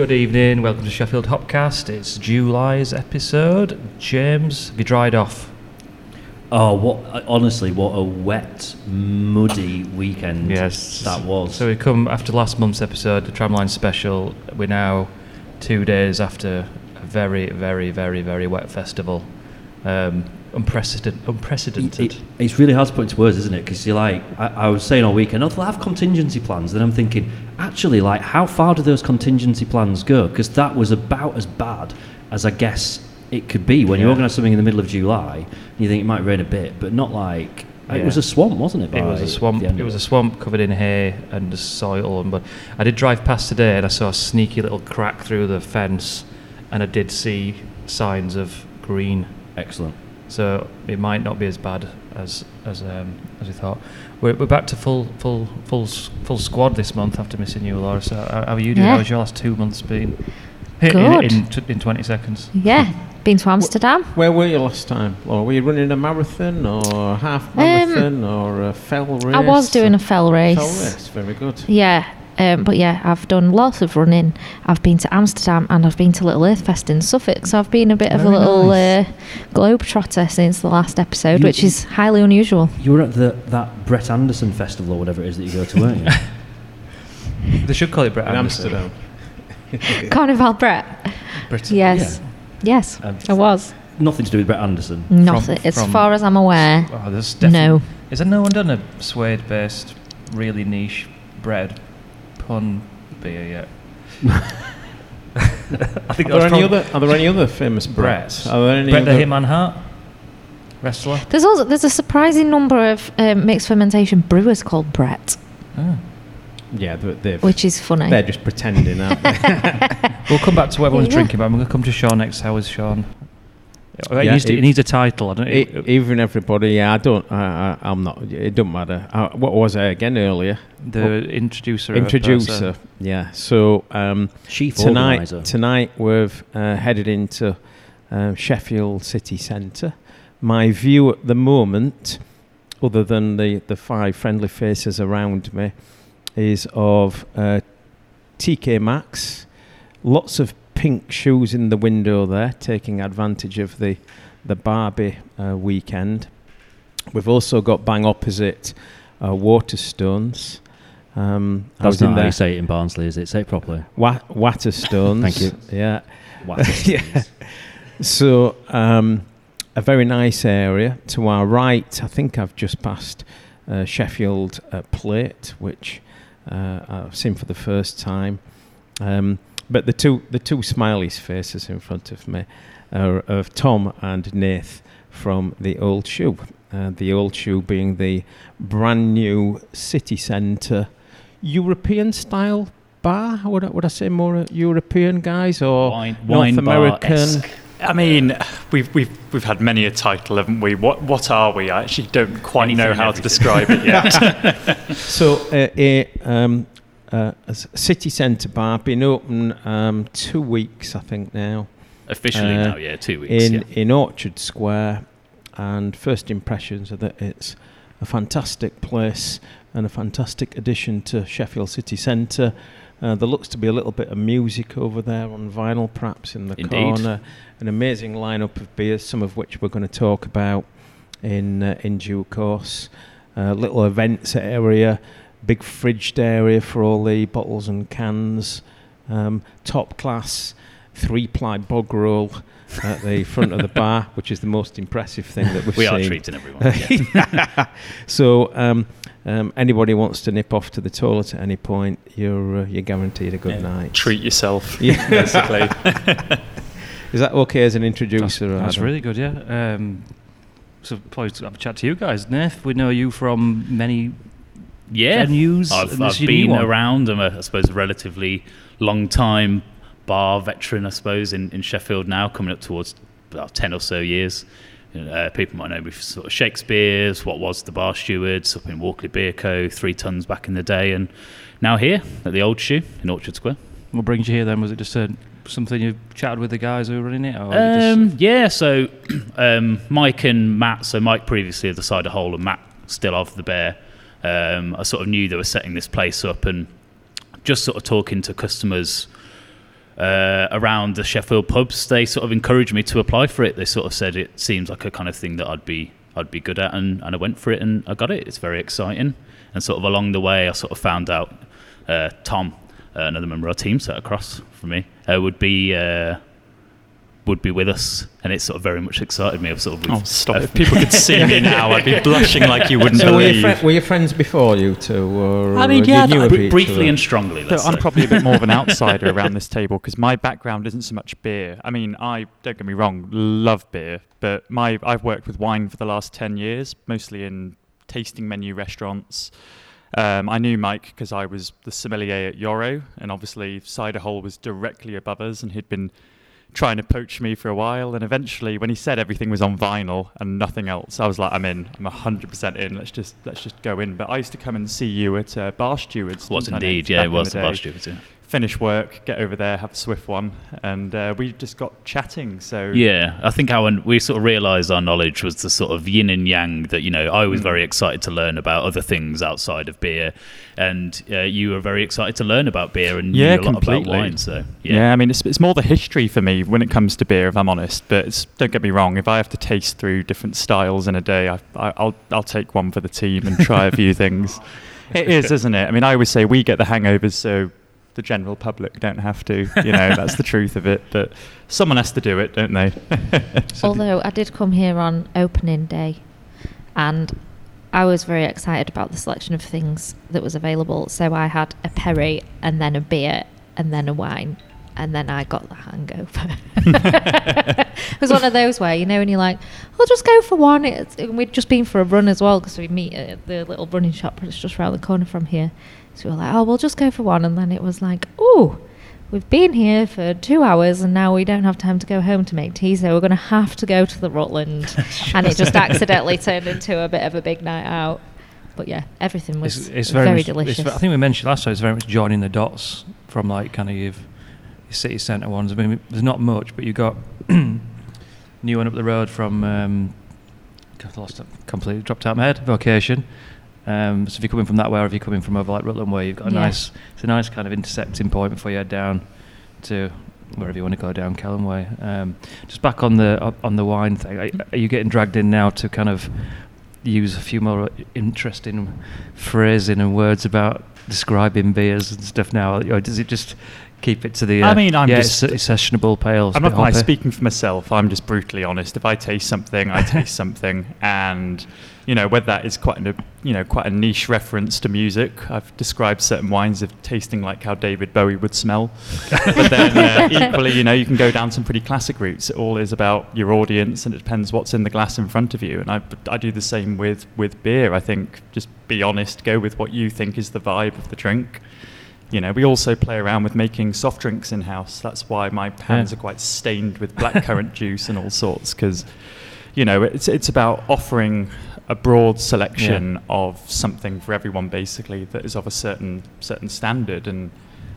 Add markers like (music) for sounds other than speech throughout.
Good evening, welcome to Sheffield Hopcast. It's July's episode. James, have you dried off? Oh, what? Honestly, what a wet, muddy weekend Yes. that was. So we come after last month's episode, the Tramline special. We're now two days after a very, very, very, very wet festival. Um, unprecedented. unprecedented. It- it- it's really hard to put into words, isn't it? Because you're like, I, I was saying all weekend, oh, they'll have contingency plans. Then I'm thinking, actually, like, how far do those contingency plans go? Because that was about as bad as I guess it could be when you organise something in the middle of July. And you think it might rain a bit, but not like it was a swamp, wasn't it? It was a swamp. It was a swamp covered in hay and soil. And but I did drive past today, and I saw a sneaky little crack through the fence, and I did see signs of green. excellent. So it might not be as bad as as um, as we thought. We're, we're back to full full full full squad this month after missing you, Laura. So how, how are you doing? Yeah. How's your last two months been? In- Good. In, in, t- in twenty seconds. Yeah, been to Amsterdam. Where were you last time? Or were you running a marathon or a half marathon or a fell race? Um, I was doing a fell race. fell race. Very good. Yeah, um, but yeah, I've done lots of running. I've been to Amsterdam and I've been to Little Earthfest in Suffolk. So I've been a bit of a little nice. uh, globe trotter since the last episode, You- which is highly unusual. You were at the that Brett Anderson festival or whatever it is that you go to, weren't you? (laughs) They should call it Brett In Anderson. Amsterdam. (laughs) Carnival Brett. Britain. Yes. Yes, Um, I was. Nothing to do with Brett Anderson. Nothing. as from- far as I'm aware, Oh, there's no. Is there no one done a suede-based, really niche bread pun beer yet? (laughs) I think Are there, any other, are there any other famous Brett. Bretts? Are there any Brett the other? Hitman Hart, wrestler. There's also there's a surprising number of um, mixed fermentation brewers called Brett, Oh. Yeah, they- they've, which is funny. they're just pretending, aren't they? (laughs) We'll come back to what everyone's Yeah. drinking, but I'm going to come to Sean next. How is Sean? It, Yeah, needs, to, it- it needs a title. I don't it, Even everybody, yeah, I don't, I, I, I'm not, it doesn't matter. Uh, what was I again earlier? the introducer. Introducer, person. yeah. So um, Chief tonight, organizer. tonight we've uh, headed into uh, Sheffield city centre. My view at the moment, other than the, the five friendly faces around me, is of uh, TK Maxx. Lots of pink shoes in the window there, taking advantage of the the Barbie uh, weekend. We've also got bang opposite uh, Waterstones. Um, I That's not how you say it in Barnsley, is it? Say it properly. Wa- Waterstones. Thank you. Yeah. Yeah. (laughs) So, um, a very nice area. To our right, I think I've just passed uh, Sheffield uh, Plate, which uh, I've seen for the first time. Um, but the two the two smileys faces in front of me are of Tom and Nath from the Old Shoe. Uh, the Old Shoe being the brand new city centre European style bar. Would I, would I say more uh, European guys or wine, North wine American? I mean, we've we've we've had many a title, haven't we? What what are we? I actually don't quite Anything know and how to describe it yet. (laughs) So uh, a, um, uh, city centre bar been open um, two weeks, I think now, Officially Uh, now, yeah, two weeks. in yeah. in Orchard Square, and first impressions are that it's a fantastic place and a fantastic addition to Sheffield city centre. Uh, there looks to be a little bit of music over there on vinyl, perhaps in the Indeed. corner. An amazing lineup of beers, some of which we're going to talk about in uh, in due course. Uh, little events area, big fridged area for all the bottles and cans. Um, top class three ply bog roll at the front of the bar, (laughs) which is the most impressive thing that we've we seen. are treating everyone. (laughs) so um, um, anybody wants to nip off to the toilet at any point, you're uh, you're guaranteed a good Yeah. night. Treat yourself, (laughs) Yeah. basically. Is that okay as an That's, introducer? that's Adam? really good, yeah. Um, so probably to have a chat to you guys. Nath, we know you from many yeah, venues. I've, I've is your new been around. I'm a, I suppose, a relatively long time bar veteran, I suppose, in, in Sheffield now, coming up towards about 10 or so years. You know, Uh, people might know me for sort of Shakespeare's, what was the bar stewards up in Walkley Beer Co., Three Tuns back in the day, and now here at the Old Shoe in Orchard Square. What brings you here then? Was it just a, something you chatted with the guys who were running it? Or you just- Um, yeah, so (clears throat) um, Mike and Matt, so Mike previously of the Cider Hole and Matt still of the Bear, um, I sort of knew they were setting this place up and just sort of talking to customers uh, around the Sheffield pubs, they sort of encouraged me to apply for it. They sort of said it seems like a kind of thing that I'd be I'd be good at, and, and I went for it and I got it. It's very exciting. And sort of along the way, I sort of found out uh, Tom, uh, another member of our team, sat across from me, uh, would be uh, would be with us, and it sort of very much excited me. I've sort of Oh, stop. If people could see me now, I'd be blushing like you wouldn't So were you, believe. fri- were you friends before you two? Or I mean, yeah, knew I- Br- briefly other? and strongly. So Let's I'm probably a bit more of an (laughs) outsider around this table because my background isn't so much beer. I mean, I don't get me wrong, love beer, but my I've worked with wine for the last ten years, mostly in tasting menu restaurants. Um, I knew Mike because I was the sommelier at Jöro, and obviously Cider Hole was directly above us, and he'd been trying to poach me for a while. And eventually, when he said everything was on vinyl and nothing else, I was like, I'm in. I'm hundred percent in. Let's just let's just go in. But I used to come and see you at uh, Bar Stewards. was indeed, yeah, it was bar stewards, yeah. Finish work, get over there, have a swift one, and uh, we just got chatting. So Yeah, I think our we sort of realised our knowledge was the sort of yin and yang that you know I was Mm. very excited to learn about other things outside of beer, and uh, you were very excited to learn about beer and Yeah, knew a lot completely. about wine. So yeah. yeah, I mean, it's, it's more the history for me when it comes to beer, if I'm honest. But it's, don't get me wrong, if I have to taste through different styles in a day, I, I, I'll I'll take one for the team and try a few (laughs) things. It is, isn't it? I mean, I always say we get the hangovers, so the general public don't have to. You know, that's the truth of it. But someone has to do it, don't they? (laughs) Although I did come here on opening day, and I was very excited about the selection of things that was available. So I had a perry, and then a beer, and then a wine, and then I got the hangover. (laughs) it was one of those where you know, and you're like, "I'll just go for one." It's, and we'd just been for a run as well because we meet at the little running shop that's just around the corner from here. So we were like, "Oh, we'll just go for one," and then it was like, "Oh." We've been here for two hours and now we don't have time to go home to make tea, so we're going to have to go to the Rutland. (laughs) and it just accidentally turned into a bit of a big night out. But yeah, everything was It's, it's very, very, much, delicious. I think we mentioned last time. It's very much joining the dots from like kind of your city centre ones. I mean, there's not much, but you got (clears throat) new one up the road from. Um, God, lost it. Completely dropped out of my head. Vocation. Um, so if you're coming from that way, or if you're coming from over like Rutland way, you've got a Yeah. nice. It's a nice kind of intersecting point before you head down to wherever you want to go down Kelham way. Um, just back on the on the wine thing. Are, are you getting dragged in now to kind of use a few more interesting phrasing and words about describing beers and stuff now, or does it just keep it to the? I uh, mean, I'm yeah, just- it's, it's sessionable pale. I'm not quite speaking for myself. I'm just brutally honest. If I taste something, I (laughs) taste something, and you know whether that is quite a you know quite a niche reference to music. I've described certain wines of tasting like how David Bowie would smell, (laughs) but then uh, equally, you know, you can go down some pretty classic routes. It all is about your audience, and it depends what's in the glass in front of you. And I I do the same with with beer. I think just be honest, go with what you think is the vibe of the drink. You know, we also play around with making soft drinks in house. That's why my hands Yeah. are quite stained with blackcurrant juice and all sorts because, you know, it's it's about offering a broad selection of something for everyone basically that is of a certain certain standard and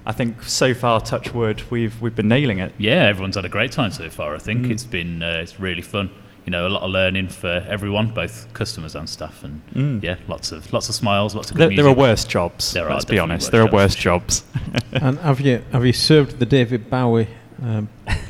I think so far, touch wood, we've we've been nailing it. yeah, everyone's had a great time so far. I think Mm. it's been uh, it's really fun. You know, a lot of learning for everyone, both customers and staff, and Mm. yeah, lots of lots of smiles, lots of There, good there are worse jobs. There let's be honest. worse There are worse sure. jobs. And have you have you served the David Bowie? Um,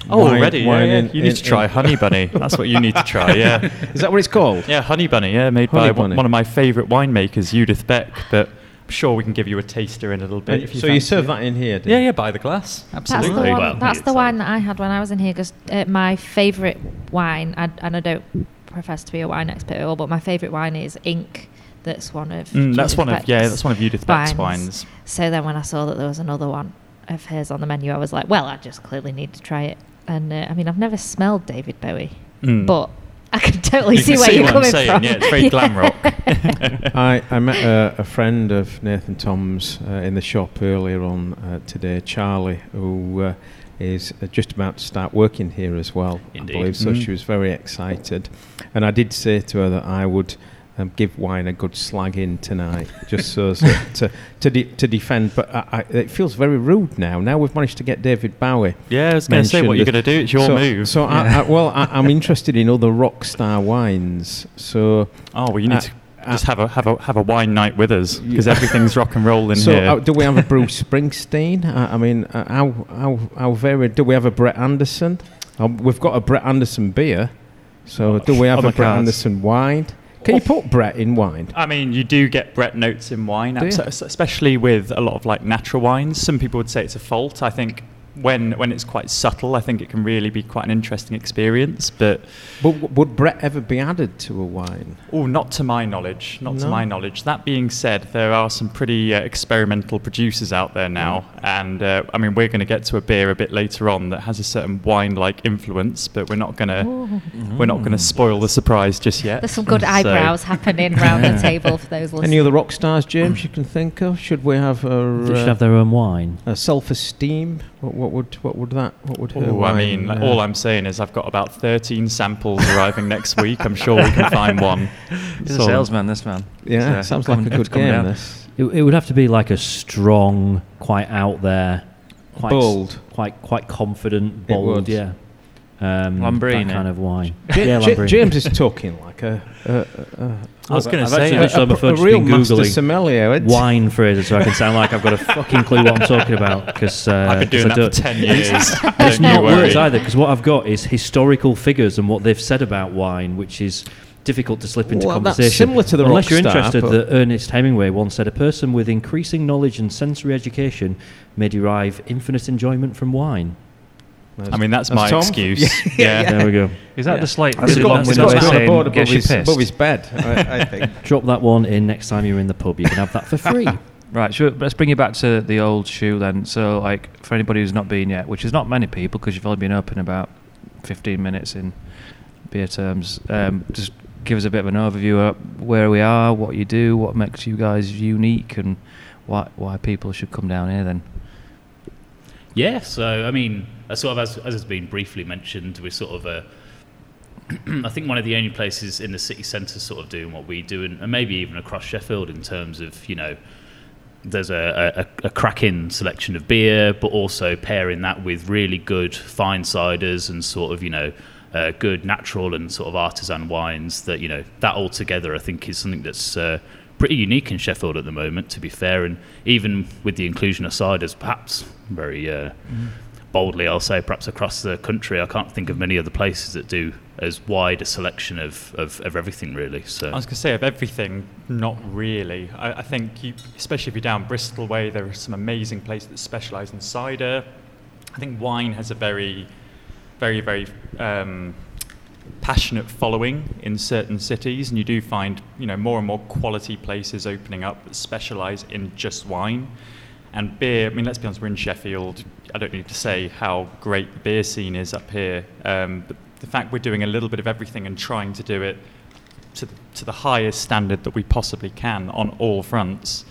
Oh, wine- already? Wine yeah. in- you need in- to try Honey Bunny. (laughs) That's what you need to try. Yeah. Is that what it's called? Yeah, Honey Bunny, yeah, made Honey by one, Bunny. one of my favourite winemakers, Judith Beck. But I'm sure we can give you a taster in a little bit. If you so you serve it. that in here? do Yeah, you? yeah, by the glass. That's the Absolutely. one. Well, that's the wine that I had when I was in here. Because uh, my favourite wine, I, and I don't profess to be a wine expert at all, but my favourite wine is Ink. That's one of. Mm, that's Judith one of yeah, that's one of Judith Beck's wines. wines. So then when I saw that there was another one of hers on the menu, I was like, well, I just clearly need to try it. And uh, I mean, I've never smelled David Bowie, Mm. but I can totally You see can where see you're what I'm coming saying, from. yeah, it's very (laughs) glam rock. (laughs) I, I met a, a friend of Nathan Tom's uh, in the shop earlier on uh, today, Charlie, who uh, is uh, just about to start working here as well, Indeed. I believe. So Mm. she was very excited. And I did say to her that I would um, give wine a good slag in tonight, just so as (laughs) to, to, to, de- to defend. But I, I, it feels very rude now. Now we've managed to get David Bowie. yeah, I was going to say what you're going to do. It's your so, move. So, I, I, well, I, I'm (laughs) interested in other rock star wines. So, oh, well, you need uh, to Just have a have a have a wine night with us because (laughs) everything's rock and roll in so here. uh, do we have a Bruce Springsteen? Uh, I mean, uh, how how how very? Do we have a Brett Anderson? Um, we've got a Brett Anderson beer. So do we have a Brett cards. Anderson wine? Can you put Brett in wine? I mean, you do get Brett notes in wine, Do you? abso- especially with a lot of like natural wines. Some people would say it's a fault. I think when when it's quite subtle, I think it can really be quite an interesting experience. But But w- would Brett ever be added to a wine? oh, not to my knowledge, not to my knowledge. That being said, there are some pretty uh, experimental producers out there now, and uh, I mean, we're going to get to a beer a bit later on that has a certain wine-like influence, but we're not going to Ooh. we're not going to spoil the surprise just yet. There's some good So- eyebrows happening round the (laughs) table for those listening. Any other rock stars, James, you can think of? Should we have a, They should uh, have their own wine. a self-esteem? What, what would what would that? What would her Oh, I mean, like, all I'm saying is I've got about 13 samples arriving next (laughs) week. I'm sure we can find one. He's a salesman, this man. Yeah, He's, uh, sounds like coming- a good game. down. This It, it would have to be like a strong, quite out there, quite s- bold. quite quite confident, It bold. would. Yeah. Um, Lambrini. that kind of wine. Ja- yeah, Ja- Lambrini. James is talking like a, a, a, a I was I've- going I've to say, actually uh, just a, phone a real been master Googling sommelier. Wine phrases so I can sound like I've got a fucking clue what I'm talking about because uh, I've been 'cause doing that for 10 years. It's Don't not words either because what I've got is historical figures and what they've said about wine, which is difficult to slip into Well, that's conversation. similar to the Unless you're interested, but- that Ernest Hemingway once said, "A person with increasing knowledge and sensory education may derive infinite enjoyment from wine." I mean, that's, my Tom. excuse. (laughs) Yeah, Yeah. There we go. Is that Yeah. the slight That's really got- long that's It's winded got way got of a saying board above you his, pissed? above his bed, I, I (laughs) think. Drop that one in next time you're in the pub. You can have that for free. (laughs) Right, sure. Let's bring you back to the old shoe then. So, like, for anybody who's not been yet, which is not many people because you've only been open about 15 minutes in beer terms, um, just give us a bit of an overview of where we are, what you do, what makes you guys unique, and why why people should come down here then. Yeah, so I mean, uh, sort of as, as has been briefly mentioned, we're sort of a, (clears throat) I think one of the only places in the city centre sort of doing what we do, and, and maybe even across Sheffield in terms of you know, there's a, a, a cracking selection of beer, but also pairing that with really good fine ciders and sort of you know. Uh, good natural and sort of artisan wines that you know that all together I think is something that's uh, pretty unique in Sheffield at the moment to be fair and even with the inclusion of ciders perhaps very uh, boldly I'll say perhaps across the country I can't think of many other places that do as wide a selection of, of, of everything really so I was going to say of everything, not really. I, I think, you, especially if you're down Bristol way, there are some amazing places that specialise in cider. I think wine has a very, very, very um, passionate following in certain cities, and you do find, you know, more and more quality places opening up that specialise in just wine. And beer, I mean, let's be honest, we're in Sheffield. I don't need to say how great the beer scene is up here. Um, but the fact we're doing a little bit of everything and trying to do it to the, to the highest standard that we possibly can on all fronts.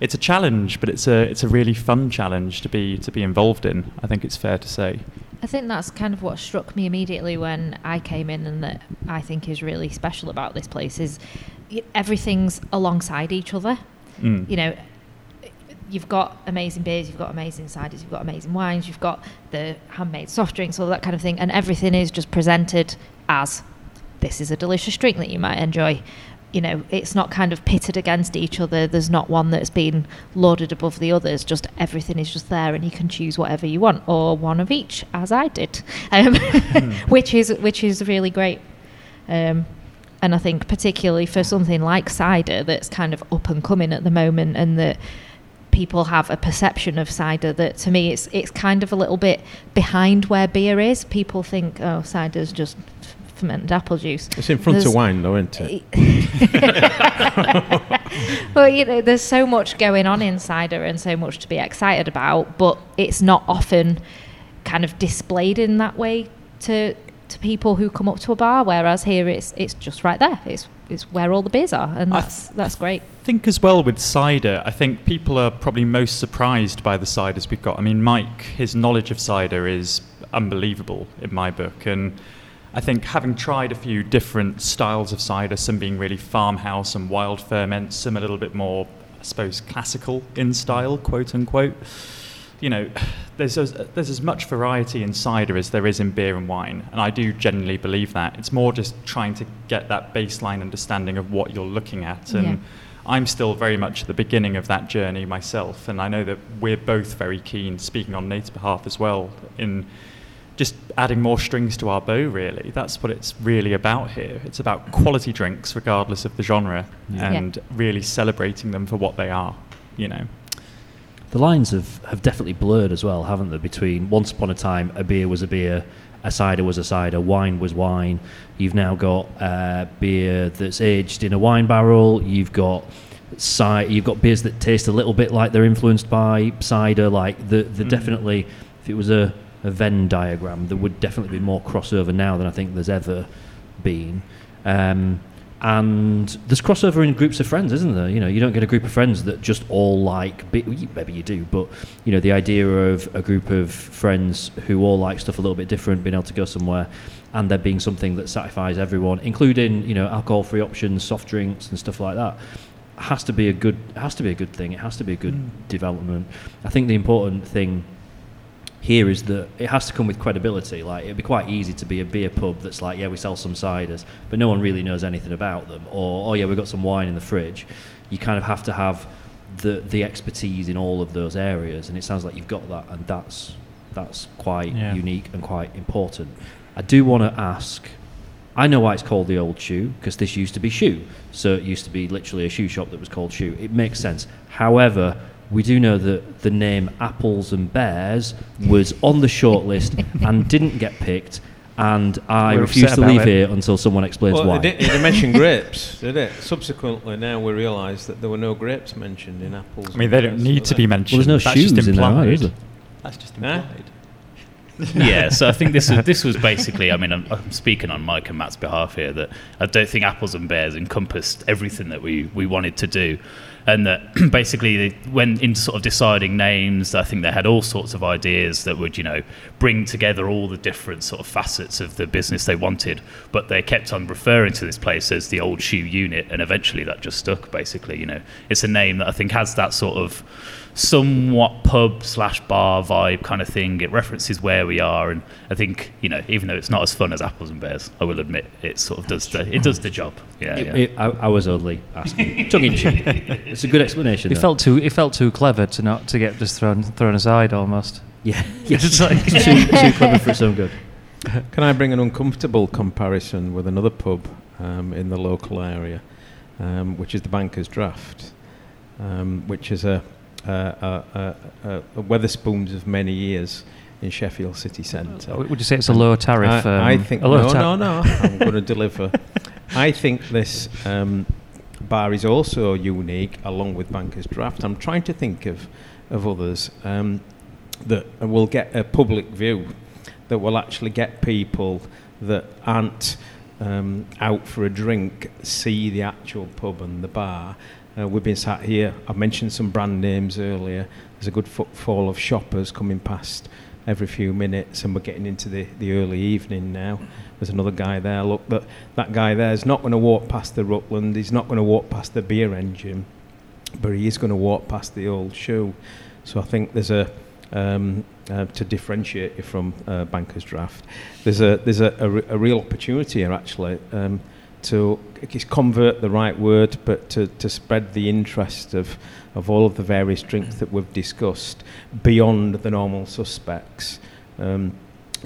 It's a challenge, but it's a it's a really fun challenge to be to be involved in. I think it's fair to say. I think that's kind of what struck me immediately when I came in, and that I think is really special about this place is everything's alongside each other. Mm. You know, you've got amazing beers, you've got amazing ciders, you've got amazing wines, you've got the handmade soft drinks, all that kind of thing, and everything is just presented as this is a delicious drink that you might enjoy. You know, it's not kind of pitted against each other. There's not one that's been lauded above the others. Just everything is just there, and you can choose whatever you want, or one of each, as I did, (laughs) um, which is which is really great. Um, and I think particularly for something like cider that's kind of up and coming at the moment, and that people have a perception of cider that to me it's it's kind of a little bit behind where beer is. People think oh cider's just fermented apple juice. It's in front There's- of wine, though, isn't it? (laughs) well, you know, there's so much going on in cider and so much to be excited about, but it's not often kind of displayed in that way to to people who come up to a bar. Whereas here, it's it's just right there. It's it's where all the beers are, and that's that's great. I think as well with cider, I think people are probably most surprised by the ciders we've got. I mean, Mike, his knowledge of cider is unbelievable in my book, and I think having tried a few different styles of cider, some being really farmhouse and wild ferment, some a little bit more, I suppose, classical in style, quote unquote. You know, there's as, there's as much variety in cider as there is in beer and wine, and I do genuinely believe that. It's more just trying to get that baseline understanding of what you're looking at, and Yeah. I'm still very much at the beginning of that journey myself, and I know that we're both very keen, speaking on Nate's behalf as well, in just adding more strings to our bow. Really, that's what it's really about here. It's about quality drinks, regardless of the genre, Yeah. and really celebrating them for what they are. You know. The lines have, have definitely blurred as well, haven't they? Between once upon a time, a beer was a beer, a cider was a cider, wine was wine. You've now got uh, beer that's aged in a wine barrel. You've got ci- You've got beers that taste a little bit like they're influenced by cider. Like the, the Mm. definitely, if it was a, a Venn diagram, there would definitely be more crossover now than I think there's ever been. Um, and there's crossover in groups of friends, isn't there? You know, you don't get a group of friends that just all like. be- well, you- Maybe you do, but you know, the idea of a group of friends who all like stuff a little bit different, being able to go somewhere, and there being something that satisfies everyone, including you know, alcohol-free options, soft drinks, and stuff like that, has to be a good. Has to be a good thing. It has to be a good Mm. development. I think the important thing here is that it has to come with credibility. Like it'd be quite easy to be a beer pub that's like, yeah, we sell some ciders, but no one really knows anything about them. Or oh yeah, we've got some wine in the fridge. You kind of have to have the the expertise in all of those areas, and it sounds like you've got that, and that's that's quite Yeah. unique and quite important. I do want to ask. I know why it's called the old shoe because this used to be shoe. So it used to be literally a shoe shop that was called shoe. It makes sense. However, we do know that the name Apples and Bears was on the shortlist and (laughs) didn't get picked. And I We're refuse to leave it. here until someone explains Well, why. it, did, it didn't mention (laughs) grapes, did it? Subsequently, now we realise that there were no grapes mentioned in apples. I mean, they don't need pears, to were be mentioned. well, there's no That's shoes just in there, implied. is there? That's just implied. (laughs) yeah, so I think this was this was basically. I mean, I'm, I'm speaking on Mike and Matt's behalf here. That I don't think apples and bears encompassed everything that we we wanted to do, and that (clears throat) basically they- when in sort of deciding names, I think they had all sorts of ideas that would you know bring together all the different sort of facets of the business they wanted. But they kept on referring to this place as the old shoe unit, and eventually that just stuck. Basically, you know, it's a name that I think has that sort of somewhat pub slash bar vibe kind of thing. It references where we are, and I think you know, even though it's not as fun as apples and bears, I will admit it sort of does the it does the job. Yeah, It- yeah. it- I, I was only asking. Tongue in cheek. (laughs) It's a good explanation. It though. felt too. It felt too clever to not to get just thrown thrown aside almost. Yeah. (laughs) (laughs) yeah. It's like- too, too clever for its own good. Can I bring an uncomfortable comparison with another pub um, in the local area, um, which is the Banker's Draft, um, which is a, a, a, a, a, a Wetherspoons of many years in Sheffield city centre. Would you say it's a lower tariff? I, I um, think no, ta- no, no. I'm going (laughs) to deliver. I think this um, bar is also unique, along with Banker's Draft. I'm trying to think of of others um, that will get a public view, that will actually get people that aren't um, out for a drink see the actual pub and the bar. Uh, we've been sat here. I've mentioned some brand names earlier. There's a good footfall of shoppers coming past every few minutes, and we're getting into the, the early evening now. There's another guy there. Look, that that guy there is not going to walk past the Rutland. He's not going to walk past the beer engine, but he is going to walk past the old shoe. So I think there's a um, uh, to differentiate you from uh, Banker's Draft. There's a there's a, a, re- a real opportunity here actually um, to convert the right word, but to, to spread the interest of of all of the various drinks that we've discussed beyond the normal suspects. Um,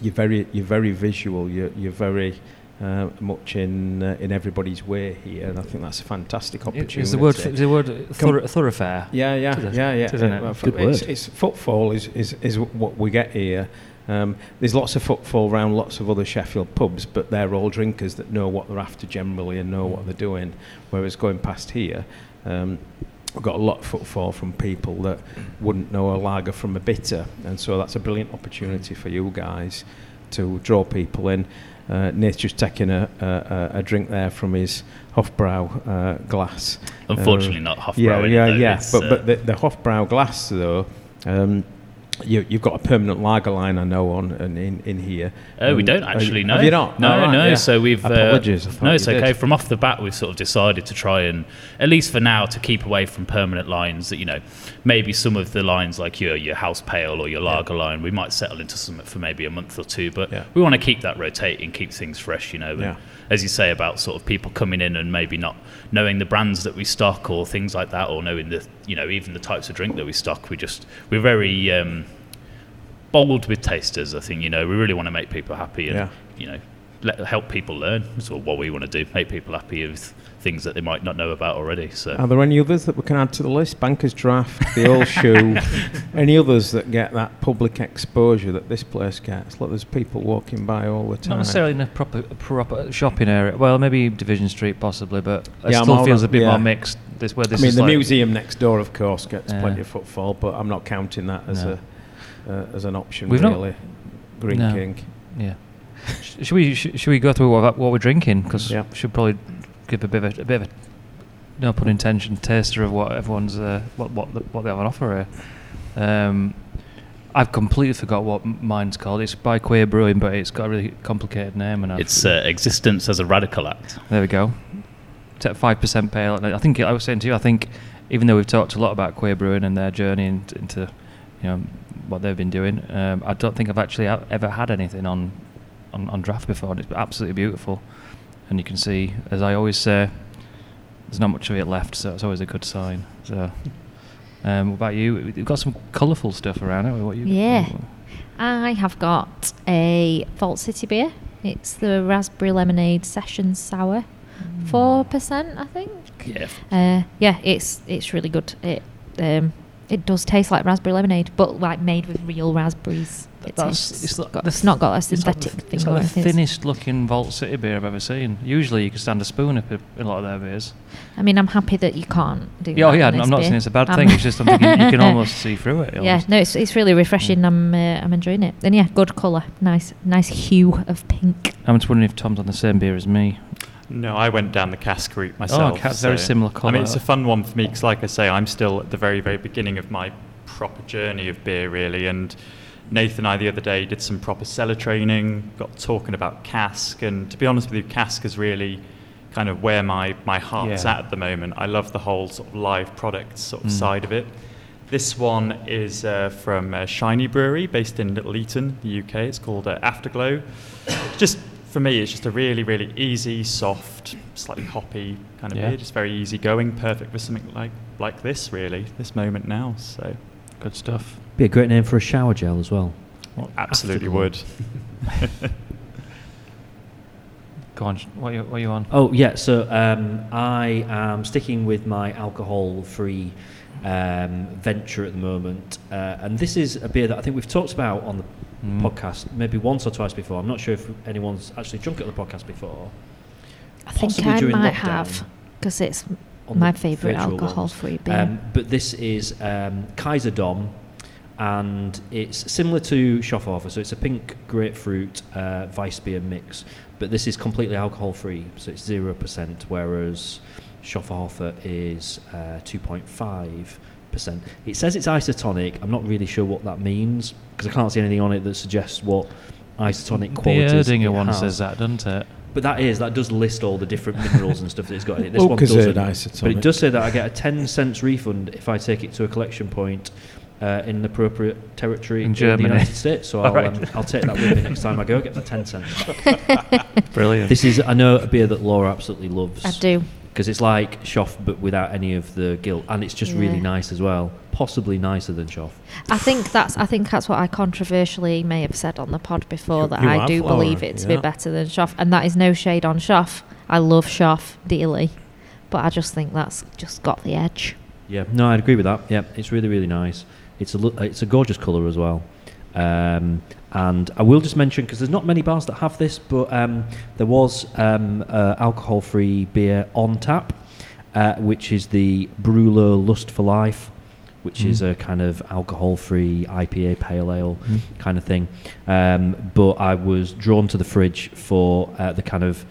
you're very you're very visual. You're you're very uh, much in uh, in everybody's way here, and I think that's a fantastic opportunity. Is the word is the word thorough, thoroughfair? Yeah, yeah, Isn't yeah, yeah. It? Good it's, word. It's footfall is, is, is what we get here. Um, there's lots of footfall around lots of other Sheffield pubs, but they're all drinkers that know what they're after generally and know what they're doing. Whereas going past here, um, we've got a lot of footfall from people that wouldn't know a lager from a bitter, and so that's a brilliant opportunity for you guys to draw people in. Uh, Nate's just taking a, a, a- drink there from his Hofbrau uh, glass. Unfortunately, Uh, not Hofbrau. yeah, yeah, though. yeah. It's, But uh, but the, the Hofbrau glass though, um, you, you've got a permanent lager line, I know, on and in, in here. Oh, we don't actually know. Have you not? No, All right, no. yeah. So we've. Uh, Apologies. Thought no, it's did. okay. From off the bat, we've sort of decided to try and, at least for now, to keep away from permanent lines. That you know, maybe some of the lines like your your house pale or your lager line, we might settle into something for maybe a month or two. But Yeah. we want to keep that rotating, keep things fresh. You know, and Yeah. as you say about sort of people coming in and maybe not knowing the brands that we stock or things like that, or knowing the you know even the types of drink that we stock. We just we're very. Um, bold with tasters. I think you know we really want to make people happy and Yeah. you know let, help people learn. That's what we want to do. Make people happy with things that they might not know about already. So Are there any others that we can add to the list? Banker's Draft, the Old Shoe, (laughs) any others that get that public exposure that this place gets? Look, there's people walking by all the time. Not necessarily in a proper proper shopping area. Well, maybe Division Street possibly, but it Yeah, I'm still feels a bit yeah. more mixed. This where this. I mean, is the like, museum next door, of course, gets Yeah. plenty of footfall, but I'm not counting that as No. a uh, as an option. We've not- really, Green No. King. Yeah. Should we sh- should we go through what, what we're drinking? Because Yeah. should probably give a bit of a, a bit of a no pun intention taster of what everyone's uh, what what the, what they have on offer here. Um, I've completely forgot what mine's called. It's by Queer Brewing, but it's got a really complicated name. And I've- it's uh, existence as a radical act. There we go. It's at Five percent pale. And I think I was saying to you. I think even though we've talked a lot about queer brewing and their journey into, into you know what they've been doing, um, I don't think I've actually ever had anything on, on on draft before. And it's absolutely beautiful, and you can see, as I always say, there's not much of it left, so it's always a good sign. So, um, what about you? You've got some colourful stuff around it. What you? Yeah. I have got a Vault City beer. It's the raspberry lemonade session sour, four percent, I think. Yeah. Uh, yeah, it's it's really good. It um, it does taste like raspberry lemonade, but like made with real raspberries. It That's- it's got, it's not got a like synthetic the, thing it's like the anything. thinnest looking Vault City beer I've ever seen. Usually you can stand a spoon up in a lot of their beers. I mean, I'm happy that you can't do. Yeah, oh that yeah, I'm not beer. saying it's a bad Um, thing. It's just something you, you can (laughs) almost see through it. Yeah, no, it's it's really refreshing. Mm. I'm uh, I'm enjoying it. And yeah, good colour, nice nice hue of pink. I'm just wondering if Tom's on the same beer as me. No, I went down the cask route myself. ca- very similar I mean, it's a fun one for me because, like I say, I'm still at the very, very beginning of my proper journey of beer, really. And Nathan and I the other day did some proper cellar training, got talking about cask, and to be honest with you, cask is really kind of where my, my heart's Yeah. at at the moment. I love the whole sort of live product sort of Mm. side of it. This one is uh, from uh, Shiny Brewery, based in Little Eaton, the UK. It's called uh, Afterglow. Just for me, it's just a really, really easy, soft, slightly hoppy kind of Yeah. beer. Just very easy going, perfect for something like like this, really, this moment now. So Good stuff. Be a great name for a shower gel as well. absolutely would. (laughs) Go on. What are you, what are you on? Oh yeah, so um, I am sticking with my alcohol-free um, venture at the moment, uh, and this is a beer that I think we've talked about on the Mm. podcast maybe once or twice before. I'm not sure if anyone's actually drunk it on the podcast before. I think Possibly I might lockdown. have because it's my favourite alcohol-free beer. Um, but this is um, Kaiser Dom, and it's similar to Schofferhofer. So it's a pink grapefruit uh, Weissbier mix, but this is completely alcohol-free. So it's zero percent, whereas Schofferhofer is uh, two point five percent. It says it's isotonic. I'm not really sure what that means because I can't see anything on it that suggests what isotonic The qualities. Erdinger one has. says that, doesn't it? But that is that does list all the different minerals and stuff that it's got in it. This one Oakazerd doesn't. isotonic. But it does say that I get a 10 cents refund if I take it to a collection point uh, in the appropriate territory In in, the United States. So I'll, Alright. um, I'll take that with me next time I go. Get the 10 cents. (laughs) Brilliant. This is I know a beer that Laura absolutely loves. I do. Because it's like Schoff but without any of the guilt, and it's just really nice as well. Possibly nicer than Schoff. I think that's I think that's what I controversially may have said on the pod before You- that you I do Laura, believe it to yeah. be better than Shoff, and that is no shade on Shoff. I love Shoff dearly, but I just think that's just got the edge. Yeah, no, I'd agree with that. Yeah, it's really really nice. It's a lo- it's a gorgeous colour as well. Um, and I will just mention because there's not many bars that have this, but um, there was um, uh, alcohol-free beer on tap, uh, which is the Brewler Lust for Life, which is Mm. a kind of alcohol-free IPA pale ale Mm. kind of thing. Um, but I was drawn to the fridge for uh, the kind of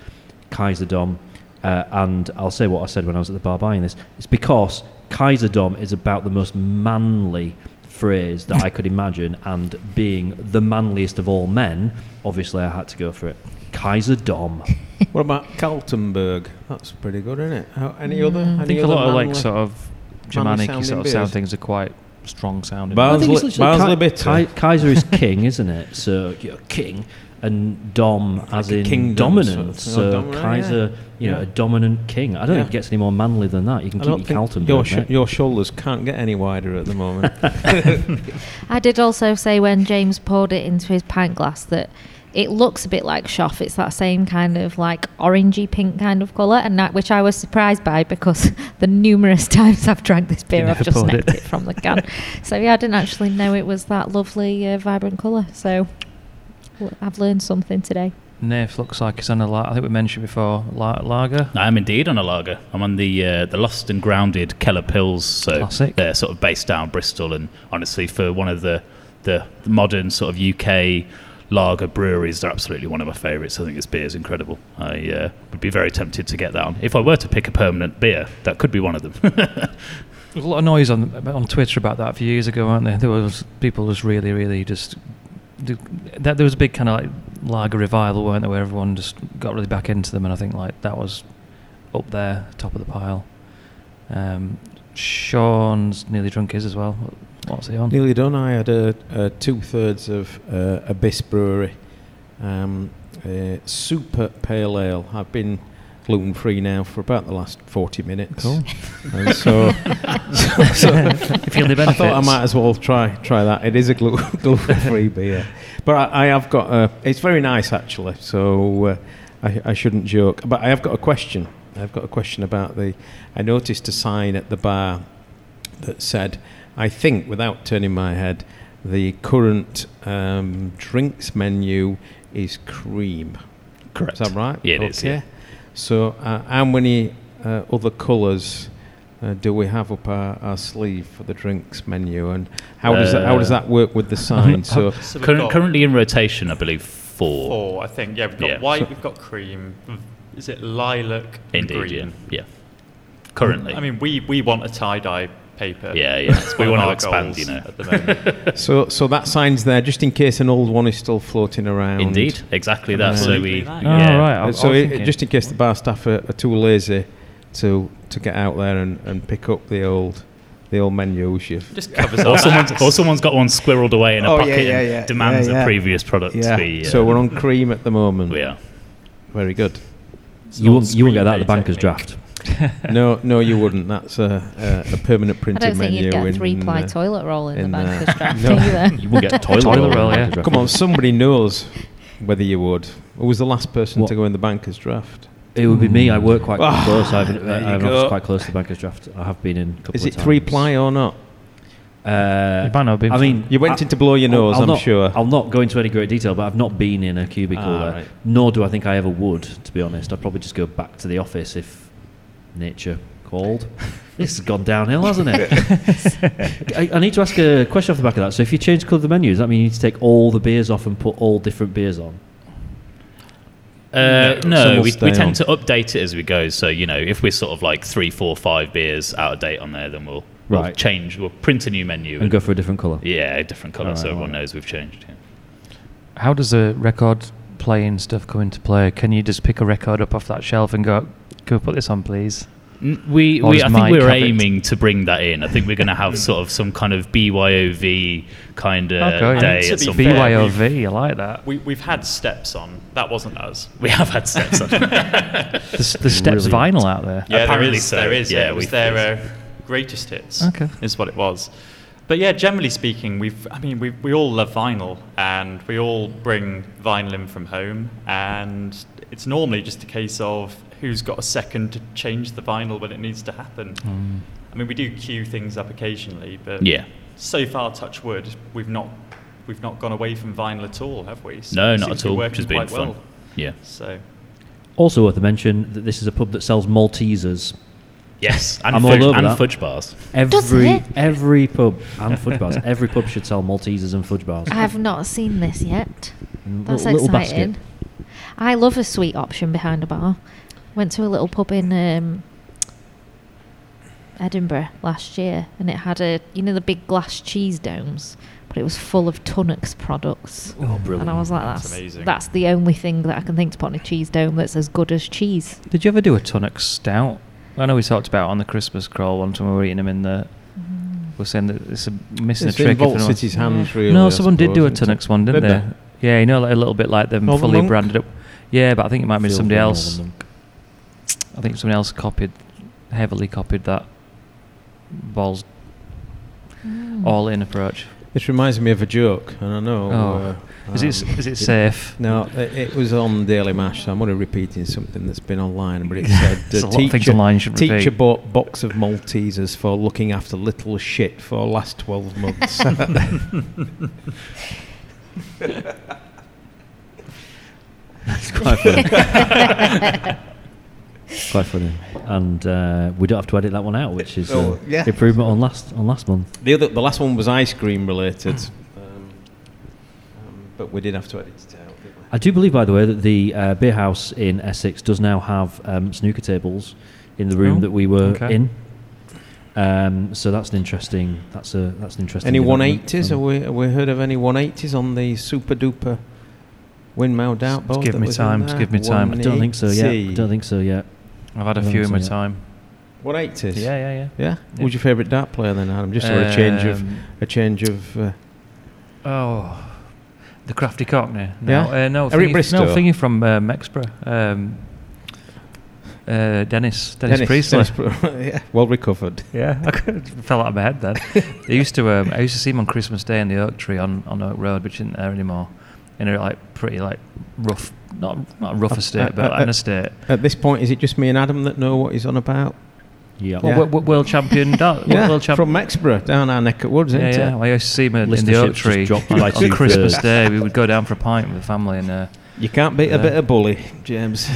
Kaiser Dom, uh, and I'll say what I said when I was at the bar buying this. It's because Kaiser Dom is about the most manly phrase that I could imagine, and being the manliest of all men, obviously I had to go for it. Kaiser Dom. (laughs) What about Kaltenberg? That's pretty good, isn't it? How, any other? Mm. I Any think a lot of like sort of Germanic sort of sound beers? things are quite strong sounding. But- I think it's Barnsley- literally Barnsley Ki- Ki- Kaiser is (laughs) king, isn't it? So you're king, and Dom as a in kingdom dominant. sort of- so oh, dominant, Kaiser, you know, Yeah. a dominant king. I don't Yeah. think it gets any more manly than that. You can I keep your think your, sh- your shoulders can't get any wider at the moment. (laughs) I did also say when James poured it into his pint glass that it looks a bit like Shoff. It's that same kind of like orangey pink kind of colour, and that which I was surprised by because (laughs) the numerous times I've drank this beer, I've just poured nipped it. it. from the can. (laughs) so yeah, I didn't actually know it was that lovely, uh, vibrant colour. So l- I've learned something today. Nath looks like it's on a la- I think we mentioned before la- lager. I am indeed on a lager. I'm on the uh, the Lost and Grounded Keller Pils. So Classic. they're sort of based down Bristol, and honestly, for one of the the modern sort of UK lager breweries, they're absolutely one of my favourites. I think this beer is incredible. I uh, would be very tempted to get that on. If I were to pick a permanent beer, that could be one of them. (laughs) There was a lot of noise on on Twitter about that a few years ago, weren't there? There was people was really, really just that there was a big kind of like lager revival, weren't there, where everyone just got really back into them, and I think like that was up there, top of the pile. Um, Sean's nearly drunk is as well. What's he on? Nearly done. I had a, a two thirds of uh, Abyss Brewery, um, a super pale ale. I've been gluten free now for about the last forty minutes. Cool. And so, (laughs) so, so You feel the I thought I might as well try try that. It is a (laughs) gluten free (laughs) beer, but I, I have got a. It's very nice actually. So uh, I, I shouldn't joke. But I have got a question. I've got a question about the. I noticed a sign at the bar that said, I think, without turning my head, the current um, drinks menu is cream. Correct. Is that right? Yeah, it is, yeah. So, uh, how many uh, other colours uh, do we have up our, our sleeve for the drinks menu, and how does that, how does Uh, that work with the sign? (laughs) so, So we've Current, currently in rotation, I believe four. four, I think. Yeah, we've got Yeah. white, So- we've got cream. Is it lilac? and Indeed, yeah, yeah. Currently, I mean, we, we want a tie dye paper. yeah, yeah. That's (laughs) we want to expand, you know. At the moment. (laughs) so, so that sign's there just in case an old one is still floating around. Indeed, exactly that. So we, that. Oh, yeah. right. I- Uh, so, it, just in case the bar staff are, are too lazy to to get out there and, and pick up the old the old menus, you've Just covers (laughs) or our someone's, backs. or someo's got one squirreled away in a Oh, yeah, pocket yeah, and demands Yeah, yeah. a previous product yeah. be. Uh, so we're on cream at the moment. We are. Very good. It's You won't, you won't get that at the banker's technique. draft. (laughs) no, no, you wouldn't. That's a, a, a permanent I don't think menu. you'd get a three-ply uh, toilet roll in, in, the uh, banker's draft no. either. You won't get a toilet, Toilet roll roll, at the yeah. Come on, somebody knows whether you would. Who was the last person What? to go in the banker's draft? It would be me. I work quite Ah, close. I've, there you I'm go. quite close to the banker's draft. I have been in a couple Is of it three ply or not? Uh, You might not have been I mean, You went I- in to blow your I'll- nose, I'll I'm not, sure. I'll not go into any great detail, but I've not been in a cubicle Ah, there. right. Nor do I think I ever would, to be honest. I'd probably just go back to the office if nature called. this has gone downhill, hasn't it? (laughs) I, I need to ask a question off the back of that. So, if you change the colour of the menu, does that mean you need to take all the beers off and put all different beers on? Uh, Some no, we, we tend on. to update it as we go. So you know, if we're sort of like three, four, five beers out of date on there, then we'll, we'll Right. change. We'll print a new menu And go for a different colour? yeah, a different colour, Alright, so everyone alright. knows we've changed. Yeah. How does the record playing stuff come into play? Can you just pick a record up off that shelf and go, "Can we put this on, please"? We, or we I think we're have it? aiming to bring that in. I think we're going to have (laughs) sort of some kind of BYOV kind of Okay. day at some fair. BYOV, I like that. We, we've had steps on. That wasn't us. (laughs) We have had steps on. (laughs) the, there's steps Brilliant. vinyl out there. Yeah, Apparently there is. so. There is. Yeah, Yeah, it was we've- their uh, greatest hits. Okay. is what it was. But yeah, generally speaking, we've. I mean, we we all love vinyl, and we all bring vinyl in from home, and it's normally just a case of who's got a second to change the vinyl when it needs to happen. Mm. I mean, we do queue things up occasionally, but yeah. so far, touch wood, we've not we've not gone away from vinyl at all, have we? So No, not at all, working which has been quite fun. well. Yeah. So Also worth a mention that this is a pub that sells Maltesers. Yes, and, I'm all fudge, over and that. fudge bars. Every it? every pub and fudge bars. Every pub should sell Maltesers and fudge bars. I have not seen this yet. That's little, little exciting. basket. I love a sweet option behind a bar. Went to a little pub in um, Edinburgh last year, and it had a you know the big glass cheese domes, but it was full of Tunnocks products. Oh, brilliant. And I was like, That's that's amazing. that's the only thing that I can think to put on a cheese dome that's as good as cheese. Did you ever do a tonic stout? I know we talked about on the Christmas crawl one time we were eating them in the. We're saying that it's a, missing It's a trick. in Vault City's hands, really. no, I someone did do a suppose, isn't Tunnocks one, didn't Did they? Yeah, you know, like a little bit like them Northern fully Monk? branded up. Yeah, but I think it might be somebody for else. Northern Monk. I think someone else copied, heavily copied that balls Mm. all in approach. This reminds me of a joke, and I know. Oh. uh, Is it um, is it safe? No, it, it was on Daily Mash, so I'm only repeating something that's been online. But it said There's a uh, things teacher, online you should teacher repeat. bought box of Maltesers for looking after little shit for last 12 months. (laughs) that's quite funny. (laughs) quite funny. And uh, we don't have to edit that one out, which is uh, Oh, yeah. improvement on last on last month. the other, the last one was ice cream related, um, um, but we did have to edit it out. I do believe, by the way, that the uh, beer house in Essex does now have um, snooker tables in the room Oh, that we were okay. in. Um, so that's an interesting. That's a that's an interesting. Any 180s? Have Um, we, have we heard of any 180s on the super duper windmill Just dartboard? give that me was in time, just give me time. I don't think so yet. I don't think so yet. I've had a few in my so, yeah. time. 180s? Yeah, yeah, yeah. Yeah? Yeah. Who's your favourite dart player then, Adam? Just for a change of Um, a change of. Uh, Oh, the crafty cockney. No, Yeah? uh, no, Eric thingy, Bristow? no, thingy from um, Mexborough. Um, uh, Dennis, Dennis, Priestley. Dennis (laughs) yeah, well recovered. Yeah, (laughs) I could, fell out of my head then. I used to, um, I used to see him on Christmas Day in the oak tree on, on Oak Road, which isn't there anymore. In a like pretty like rough, not not a rough Uh, estate, uh, but uh, an uh, estate. At this point, is it just me and Adam that know what he's on about? Yeah. Well, Yeah. wo- wo- world champion, (laughs) da- yeah, world champ- from Mexborough, down our neck of woods, Yeah, isn't yeah. it? Well, I used to see him in, in the oak tree dropped (laughs) on, on Christmas. Day. We would go down for a pint with the family, and uh, You can't beat a bit of bully, James.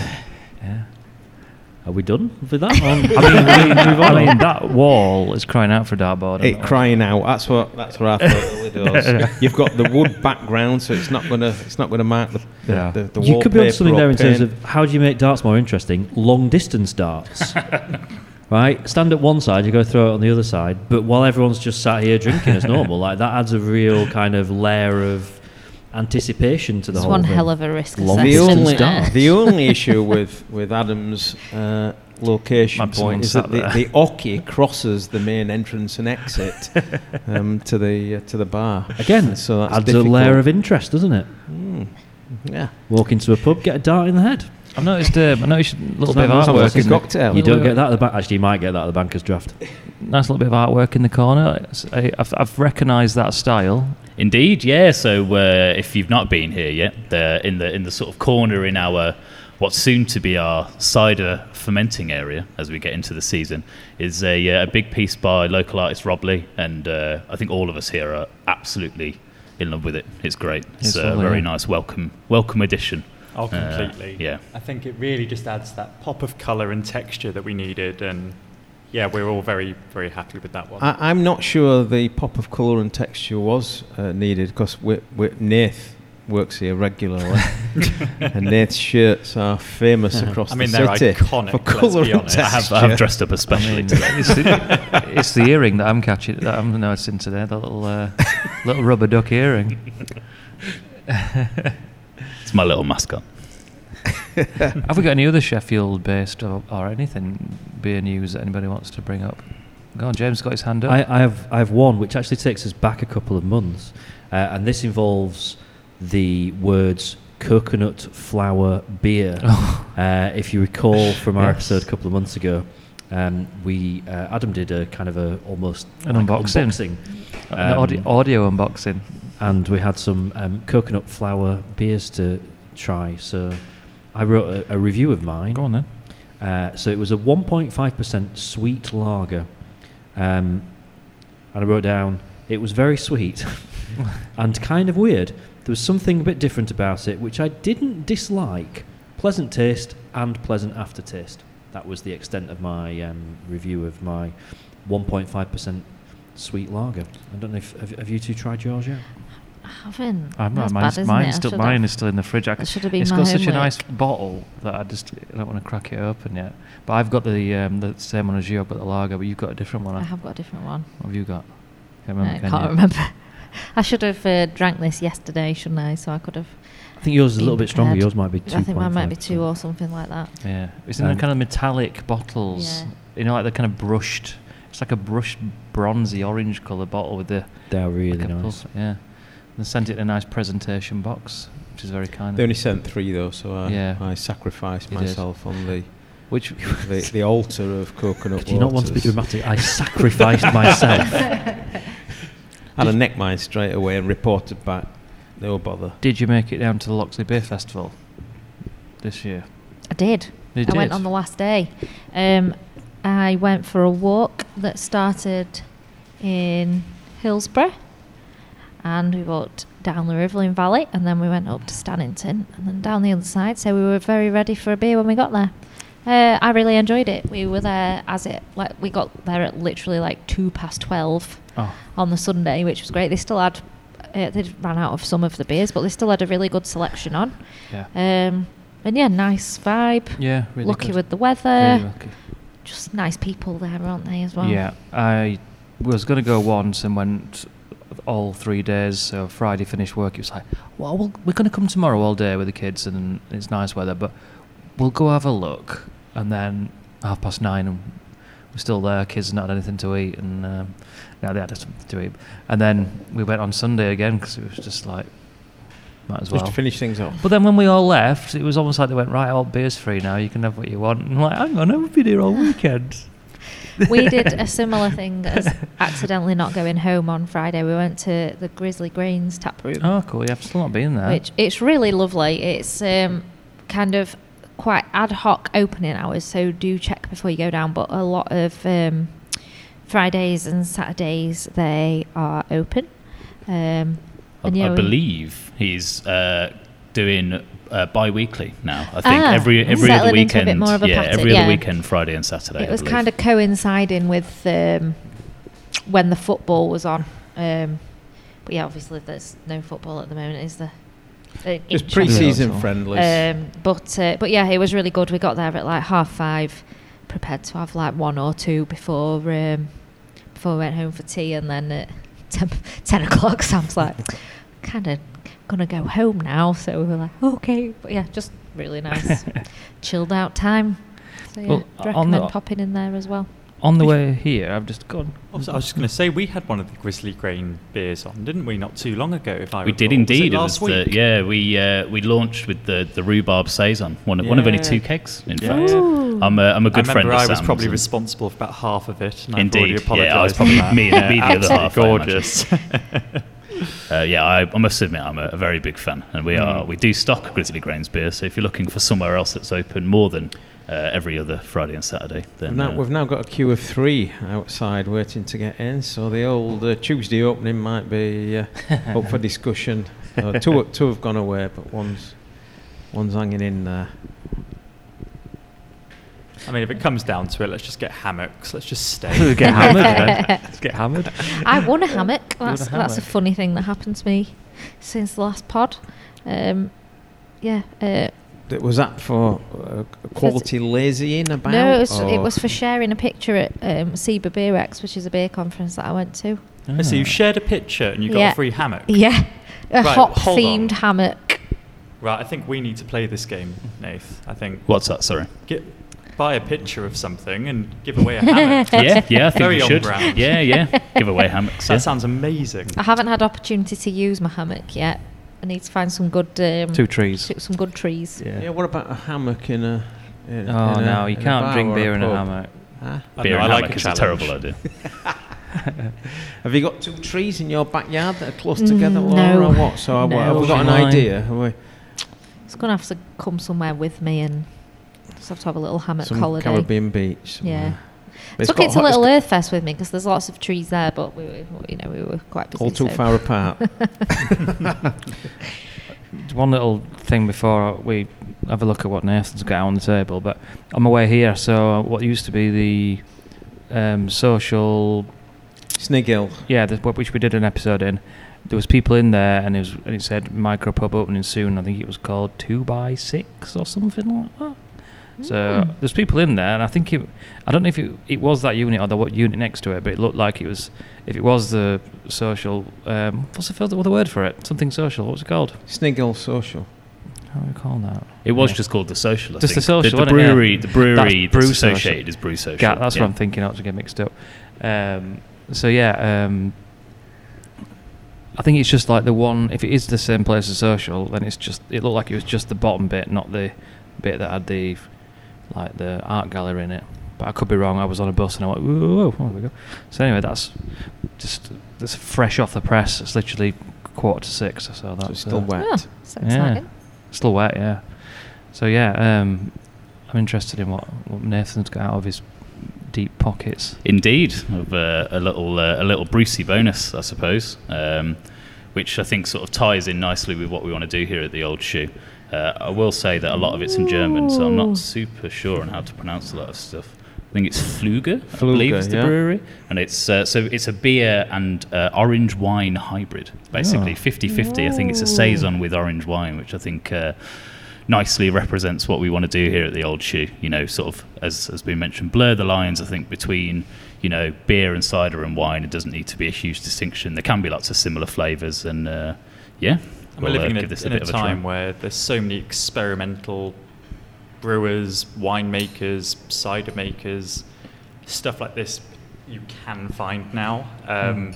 Yeah. Are we done with that? I mean, I mean, I mean, that wall is crying out for a dartboard. It crying out. That's what. That's what I thought (laughs) it does. You've got the wood background, so it's not gonna. It's not gonna mark the. the, Yeah. the, the you could be on something there in terms of how do you make darts more interesting? Long distance darts. (laughs) right? Stand at one side, you go throw it on the other side, but while everyone's just sat here drinking as (laughs) normal, like that adds a real kind of layer of anticipation to the It's whole one thing. hell of a risk Long the only the only issue with with Adam's uh, location Mad point is that the, there. the oche crosses the main entrance and exit um, (laughs) to the uh, to the bar. Again, so that's adds difficult. a layer of interest, doesn't it? Mm, yeah. Walk into a pub, get a dart in the head. I've noticed. Um, I noticed a little bit of artwork. like a in the- cocktail. You don't get that at the back. Actually, you might get that at the banker's draft. Nice little bit of artwork in the corner. I, I've, I've recognised that style. Indeed, yeah. So uh, if you've not been here yet, the, in the in the sort of corner in our what's soon to be our cider fermenting area as we get into the season is a, uh, a big piece by local artist Rob Lee, and uh, I think all of us here are absolutely in love with it. It's great. It's, It's a lovely, very yeah. nice welcome welcome addition. Oh, Uh, completely. yeah. I think it really just adds that pop of colour and texture that we needed, and yeah, we're all very, very happy with that one. I, I'm not sure the pop of colour and texture was uh, needed because we, we, Nath works here regularly, (laughs) and Nath's shirts are famous across I mean, the they're city iconic, for let's colour and honest. I texture. have, I have dressed up I especially mean, today. it's, the, it's the earring that I'm catching. That I'm noticing today. The little uh, little rubber duck earring. (laughs) It's my little mascot. (laughs) Have we got any other Sheffield-based or, or anything beer news that anybody wants to bring up? Go on, James got his hand up. I, I have I have one which actually takes us back a couple of months, uh, and this involves the words coconut flour beer. Oh. (laughs) Uh, if you recall from our Yes. episode a couple of months ago, um, we uh, Adam did a kind of a almost An like unboxing. unboxing, An um, audio, audio unboxing. And we had some um, coconut flour beers to try. So I wrote a, a review of mine. Go on then. Uh, so it was a 1.5% sweet lager. Um, and I wrote down, it was very sweet (laughs) and kind of weird. There was something a bit different about it, which I didn't dislike. Pleasant taste and pleasant aftertaste. That was the extent of my um, review of my 1.5% sweet lager. I don't know if have, have you two tried yours yet? I haven't. I'm not. bad, Mine's, isn't mine's still, mine have- is still in the fridge. I, That should have been it's my got such a nice bottle that I just I don't want to crack it open yet. But I've got the um, the same one as you. I've got the lager, but you've got a different one. I I- have got a different one. What have you got? Can't I remember. can can't you? remember. (laughs) I should have uh, drank this yesterday, shouldn't I? So I could have. I think yours is a little bit stronger. Yours might be two. I think mine might be two or something like that. Yeah, it's in Um, the kind of metallic bottles. Yeah. You know, like the kind of brushed. It's like a brushed bronzy orange colour bottle with the. They are really like nice. pulp- Yeah, and sent it in a nice presentation box, which is very kind. They of only sent three though, so I, Yeah. I sacrificed You did. myself on the, Which (laughs) the the altar of coconut Do you not want to be dramatic? I sacrificed myself. (laughs) Had a neck mine straight away and reported back. No bother. did you make it down to the Loxley Beer Festival this year? I did. You I went on the last day. Um, I went for a walk that started in Hillsborough, and we walked down the Rivelin Valley, and then we went up to Stannington, and then down the other side. So we were very ready for a beer when we got there. Uh, I really enjoyed it. We were there as it like we got there at literally like two past twelve Oh, on the Sunday, which was great. They still had uh, they ran out of some of the beers, but they still had a really good selection on. yeah. Um, and yeah, nice vibe. Yeah, really lucky good. with the weather. Just nice people there, aren't they, as well? Yeah, I was going to go once and went all three days. So Friday finished work. It was like, well, we'll we're going to come tomorrow all day with the kids and it's nice weather, but we'll go have a look. And then half past nine, and we're still there. Kids not had anything to eat, and um, now they had something to eat. And then we went on Sunday again because it was just like, might as Just well. to finish things off. But then when we all left, it was almost like they went, right, all beer's free now. You can have what you want. And I'm like, hang on, I've been here all weekend. We did a similar thing as accidentally not going home on Friday. We went to the Grizzly Grains tap room, Oh, cool. Yeah, I've still not been there. which it's really lovely. It's um, kind of quite ad hoc opening hours, so do check before you go down. But a lot of um, Fridays and Saturdays they are open. Um, I, and yeah, I believe he's uh, doing uh, bi-weekly now. I think Ah, every every other settling a bit weekend. more of a yeah, pattern, every yeah. other weekend, Friday and Saturday. it was kind of coinciding with um, when the football was on. Um, but yeah, obviously there's no football at the moment, is there? Uh, in Just Sheffield. pre-season Yeah. friendlies. Um, but uh, but yeah, it was really good. We got there at like half five, prepared to have like one or two before um, before we went home for tea, and then at (laughs) 10, 10 o'clock, Sam's like, kind of gonna go home now. So we were like, okay, but yeah, just really (laughs) nice, chilled out time. So yeah, Well, I'd on the- recommend popping in there as well. On the way here, I've just gone. Also, I was just going to say we had one of the Grizzly Grain beers on, didn't we? Not too long ago, if I We did recall. Was it indeed. It last was the, week. yeah, we uh, we launched with the, the rhubarb saison, one of, one of only two kegs. In Yeah. fact, Ooh. I'm a, I'm a I good friend I was Sam's probably responsible for about half of it. And I've Indeed, apologised yeah, I was probably me and me and the other absolutely half, I gorgeous. (laughs) Uh, yeah, I, I must admit I'm a, a very big fan, and we are Mm. we do stock Grizzly Grains beer. So if you're looking for somewhere else that's open more than uh, every other Friday and Saturday, then now, uh, we've now got a queue of three outside waiting to get in, so the old uh, Tuesday opening might be uh, up for (laughs) discussion. Uh, two, two have gone away, but one's one's hanging in there. I mean, if it comes down to it, let's just get hammocks. Let's just stay. let's get hammered. (laughs) then. Let's get hammered. I won a hammock. won a That's that's a funny thing that happened to me since the last pod. Um, yeah. Uh, Was that for uh, quality lazying about? no, it was it was for sharing a picture at um, SIBA Beer X, which is a beer conference that I went to. Oh, so you Ah. shared a picture and you got Yeah. a free hammock. Yeah, a right, hop themed hammock. Right, I think we need to play this game, Nath. I think what's that? Sorry. get buy a picture of something and give away a hammock. (laughs) yeah, yeah, I think Very we should. brand. Yeah, yeah. Give away hammocks. That yeah. sounds amazing. I haven't had opportunity to use my hammock yet. I need to find some good um, Two trees. some good trees. Yeah. Yeah, what about a hammock in a? In, Oh in no, a, you can't drink or beer in a hammock. Huh? I Beer know, and I like hammock a a terrible idea. (laughs) (laughs) Have you got two trees in your backyard that are close together, Mm, Laura, no. or what? So have we- have we got an idea? Have we? It's gonna have to come somewhere with me and just have to have a little hammock Some holiday. Caribbean beach. Yeah. somewhere. But it's Took it to hot- it's Little Earth Fest with me because there's lots of trees there, but we were, you know, we were quite busy. All too so- far apart. (laughs) (laughs) One little thing before we have a look at what Nathan's got on the table, but on my way here, so what used to be the um, social, Snig Hill. yeah, the, which we did an episode in, there was people in there, and it was and it said micro pub opening soon. I think it was called Two by Six or something like that. So Mm. there's people in there, and I think it. I don't know if it, it was that unit or the what unit next to it, but it looked like it was. If it was the social, um, what's the further other word for it? Something social. What's it called? Sniggle Social. How do we call that? It was Yeah. just called the social. I Just the think. Social, The, wasn't it? Yeah. brewery, the brewery That's that's, Brew Social. associated is brew social. Ga- that's yeah. what I'm thinking. Not to get mixed up. Um, so yeah, um, I think it's just like the one. If it is the same place as social, then it's just. It looked like it was just the bottom bit, not the bit that had the like the art gallery in it. But I could be wrong. I was on a bus and I went, whoa, whoa, whoa, there we go. So anyway, that's just that's fresh off the press. It's literally quarter to six. So So that's it's still uh, wet. Oh, so Yeah. exciting. Still wet, yeah. So yeah, um, I'm interested in what, what Nathan's got out of his deep pockets. Indeed, of uh, a little uh, a little Brucey bonus, I suppose, um, which I think sort of ties in nicely with what we want to do here at the Old Shoe. Uh, I will say that a lot of it's in German, so I'm not super sure on how to pronounce a lot of stuff. I think it's Flügge, I believe Flügge, is the yeah. brewery, and it's uh, so it's a beer and uh, orange wine hybrid, basically Oh. 50-50. I think it's a saison with orange wine, which I think. Uh, nicely represents what we want to do here at the old shoe. You know, sort of as has been mentioned, blur the lines. I think between you know beer and cider and wine. It doesn't need to be a huge distinction. There can be lots of similar flavors, and uh, yeah, And we'll, we're living in, this a, in bit a of try. time where there's so many experimental brewers, winemakers, cider makers, stuff like this you can find now. Um,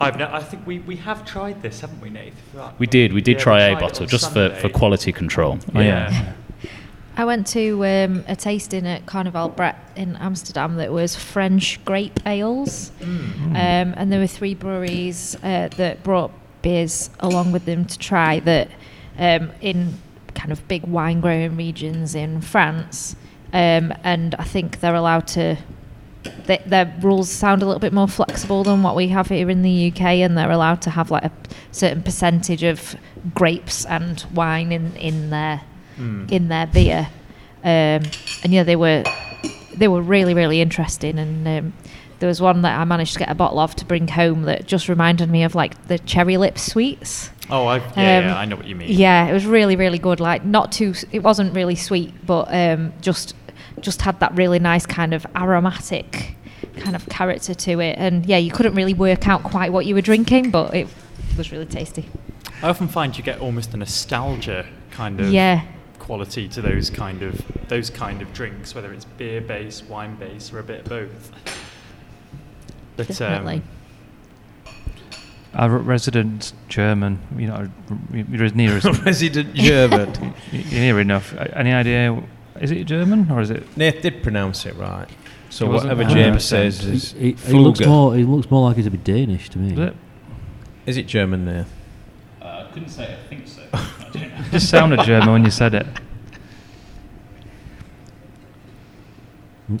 I've no, I think we, we have tried this, haven't we, Nate? We did. We did Yeah, try a bottle on just for, for quality control. Yeah. yeah. I went to um, a tasting at Carnival Brett in Amsterdam that was French grape ales. Um, and there were three breweries uh, that brought beers along with them to try that um, in kind of big wine growing regions in France. Um, and I think they're allowed to. They, their rules sound a little bit more flexible than what we have here in the UK, and they're allowed to have like a certain percentage of grapes and wine in in their Mm. in their beer. Um, and yeah, they were they were really really interesting. And um, there was one that I managed to get a bottle of to bring home that just reminded me of like the cherry lip sweets. Oh, I've, yeah, Um, yeah, I know what you mean. Yeah, it was really really good. Like not too, it wasn't really sweet, but um, just just had that really nice kind of aromatic kind of character to it. And yeah, you couldn't really work out quite what you were drinking, but it was really tasty. I often find you get almost a nostalgia kind of Yeah. quality to those kind of those kind of drinks, whether it's beer based, wine based, or a bit of both. But, Definitely. Um, Our resident German, you know, you're as near as (laughs) Resident German. (laughs) you're near enough. Any idea? Is it German or is it? Nate did pronounce it right. So It whatever 100%. James says He, is he, he looks more. He looks more likely to be Danish to me. Is it? Is it German, Nate? Uh, I couldn't say I think so. It (laughs) just sounded German when you said it.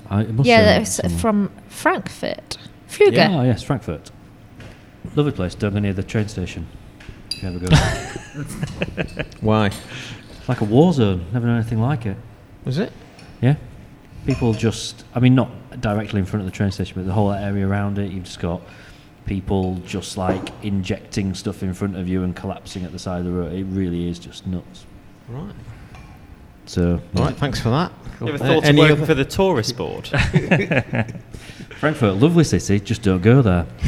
I, it must Yeah, that's from Frankfurt. Fugger. Oh yes, Frankfurt. Lovely place, down near the train station. If you ever go. (laughs) Why? It's like a war zone. Never known anything like it. Was it? Yeah. People just, I mean, not directly in front of the train station, but the whole area around it. You've just got people just like injecting stuff in front of you and collapsing at the side of the road. It really is just nuts. Right. So, All right, thanks for that. you ever Uh, thought of working other- for the tourist board? (laughs) (laughs) Frankfurt, lovely city, just don't go there. (laughs)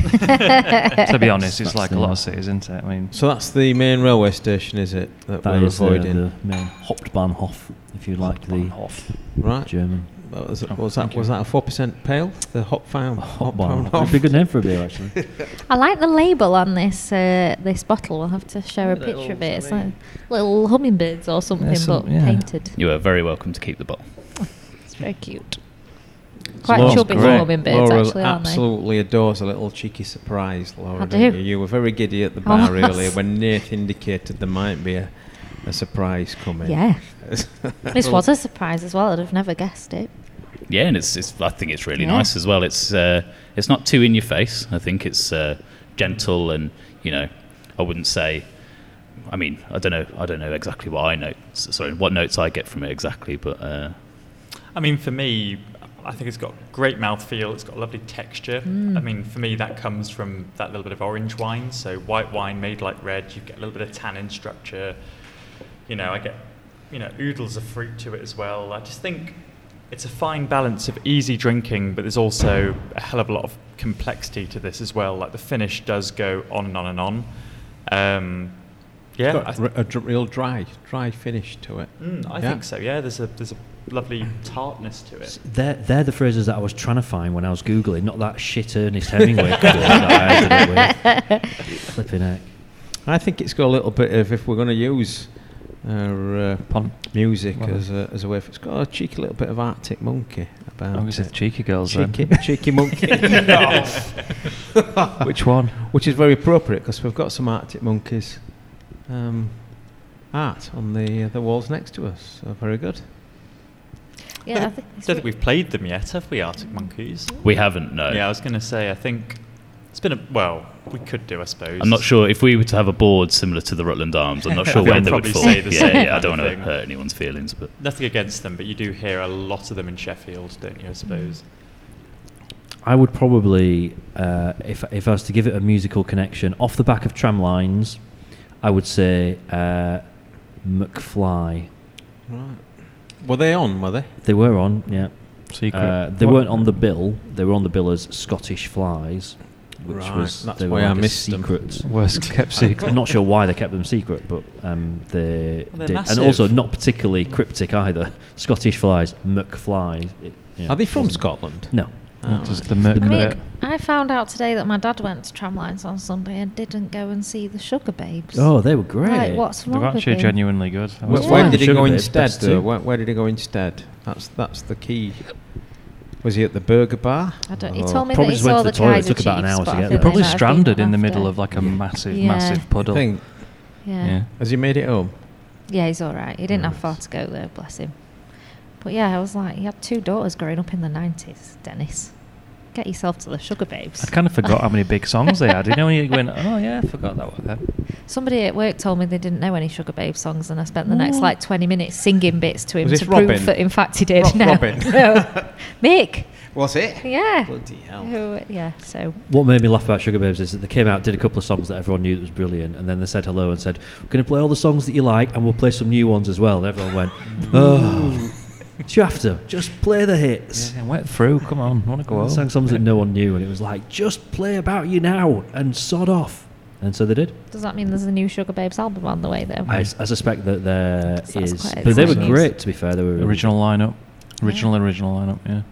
to be honest, it's That's like a lot of cities, isn't it? I mean, So that's the main railway station, is it? That, That we're is uh, avoiding. the main Hauptbahnhof, if you like the Bahnhof. right. German. What was, Oh, was thank that? Was that a four percent pale? The hop found. Hauptbahnhof. That'd be a good name for a beer, actually. (laughs) I like the label on this uh, this bottle. We'll have to show a Little, picture of it. It's like something. little hummingbirds or something, some- but yeah. painted. You are very welcome to keep the bottle. It's very cute. Quite Laura's chubby great. hummingbirds, Laura actually, aren't they? absolutely adores a little cheeky surprise, Laura. I don't. You? You were very giddy at the bar was. earlier when Nate indicated there might be a, a surprise coming. Yeah. (laughs) This was a surprise as well. I'd have never guessed it. Yeah, and it's, it's I think it's really Yeah. nice as well. It's uh, it's not too in your face. I think it's uh, gentle and you know, I wouldn't say. I mean, I don't know. I don't know exactly what I note. Sorry, what notes I get from it exactly, but uh, I mean, for me, I think it's got great mouthfeel. It's got a lovely texture. Mm. I mean, for me, that comes from that little bit of orange wine. So white wine made like red, you get a little bit of tannin structure. You know, I get you know oodles of fruit to it as well. I just think it's a fine balance of easy drinking, but there's also a hell of a lot of complexity to this as well. Like the finish does go on and on and on. Um, yeah, Got I, a, th- r- a dr- real dry, dry finish to it. mm, I Yeah. think so. Yeah, there's a there's a lovely tartness to it. They're, they're the phrases that I was trying to find when I was Googling, not that shit Ernest Hemingway quote that I ended up with. (laughs) Flipping heck. I think it's got a little bit of if we're going to use our uh, Pon- music Well, as a, as a way. For, it's got a cheeky little bit of Arctic Monkey about. Obviously, it. the cheeky girls. cheeky, Then. cheeky monkey. (laughs) (laughs) Which one? Which is very appropriate because we've got some Arctic monkeys um, art on the uh, the walls next to us. So very good. Yeah, I think I don't re- think we've played them yet, have we, Arctic Monkeys? We haven't, no. Yeah, I was going to say, I think it's been a well, we could do, I suppose. I'm not sure if we were to have a board similar to the Rutland Arms. I'm not (laughs) sure I think where they would fall. say the yeah, same yeah, I don't want to hurt anyone's feelings, but Nothing against them, but you do hear a lot of them in Sheffield, don't you? I suppose. I would probably, uh, if, if I was to give it a musical connection, off the back of Tramlines, I would say uh, McFly. Right. Were they on? Were they? They were on, yeah. Secret. Uh, they What- weren't on the bill. They were on the bill as Scottish Flies, which Right, was that's they were why I like a missed them. Worst kept secret. I'm not sure why they kept them secret, but um, they Well, did, massive. and also not particularly cryptic either. Scottish flies, McFlies. It, yeah, Are they from Scotland? No, Oh, Just the Merc The I mean. I found out today that my dad went to Tramlines on Sunday and didn't go and see the Sugababes. Oh, they were great. Like, what's They're wrong with actually him? genuinely good. I Where, was- Yeah. where did he go instead? Though? Where, where did he go instead? That's that's the key. Was he at the burger bar? I don't, he oh. told me Probably that he just went saw to the the toilet, It took about an hour to get think there. They're probably they might have stranded been in the middle of like a massive, Yeah. massive I puddle. think. Yeah. Yeah. Has he made it home? Yeah, he's all right. He didn't have far to go there, bless him. But yeah, I was like, he had two daughters growing up in the 90s, Dennis. Get yourself to the Sugababes. I kind of forgot how many big songs they had. You know when you went, oh yeah, I forgot that one. Then. Somebody at work told me they didn't know any Sugababe songs, and I spent the next like 20 minutes singing bits to him Was to this prove Robin? that, in fact, he did. Rob- no. Robin? (laughs) no. Mick. Was it? Yeah. Bloody hell. Who, yeah, so. What made me laugh about Sugababes is that they came out, did a couple of songs that everyone knew that was brilliant, and then they said hello and said, "We're going to play all the songs that you like, and we'll play some new ones as well." And everyone went, "Oh, do you have to just play the hits?" Yeah, went through. Come on, I want to go They home. sang songs that no one knew, and it was like, "Just play about you now and sod off." And so they did. Does that mean there's a new Sugababes album on the way, though? I, I suspect that there So that's is, quite but they were news. great. To be fair, they were Original lineup. Original, Yeah. original lineup. Yeah.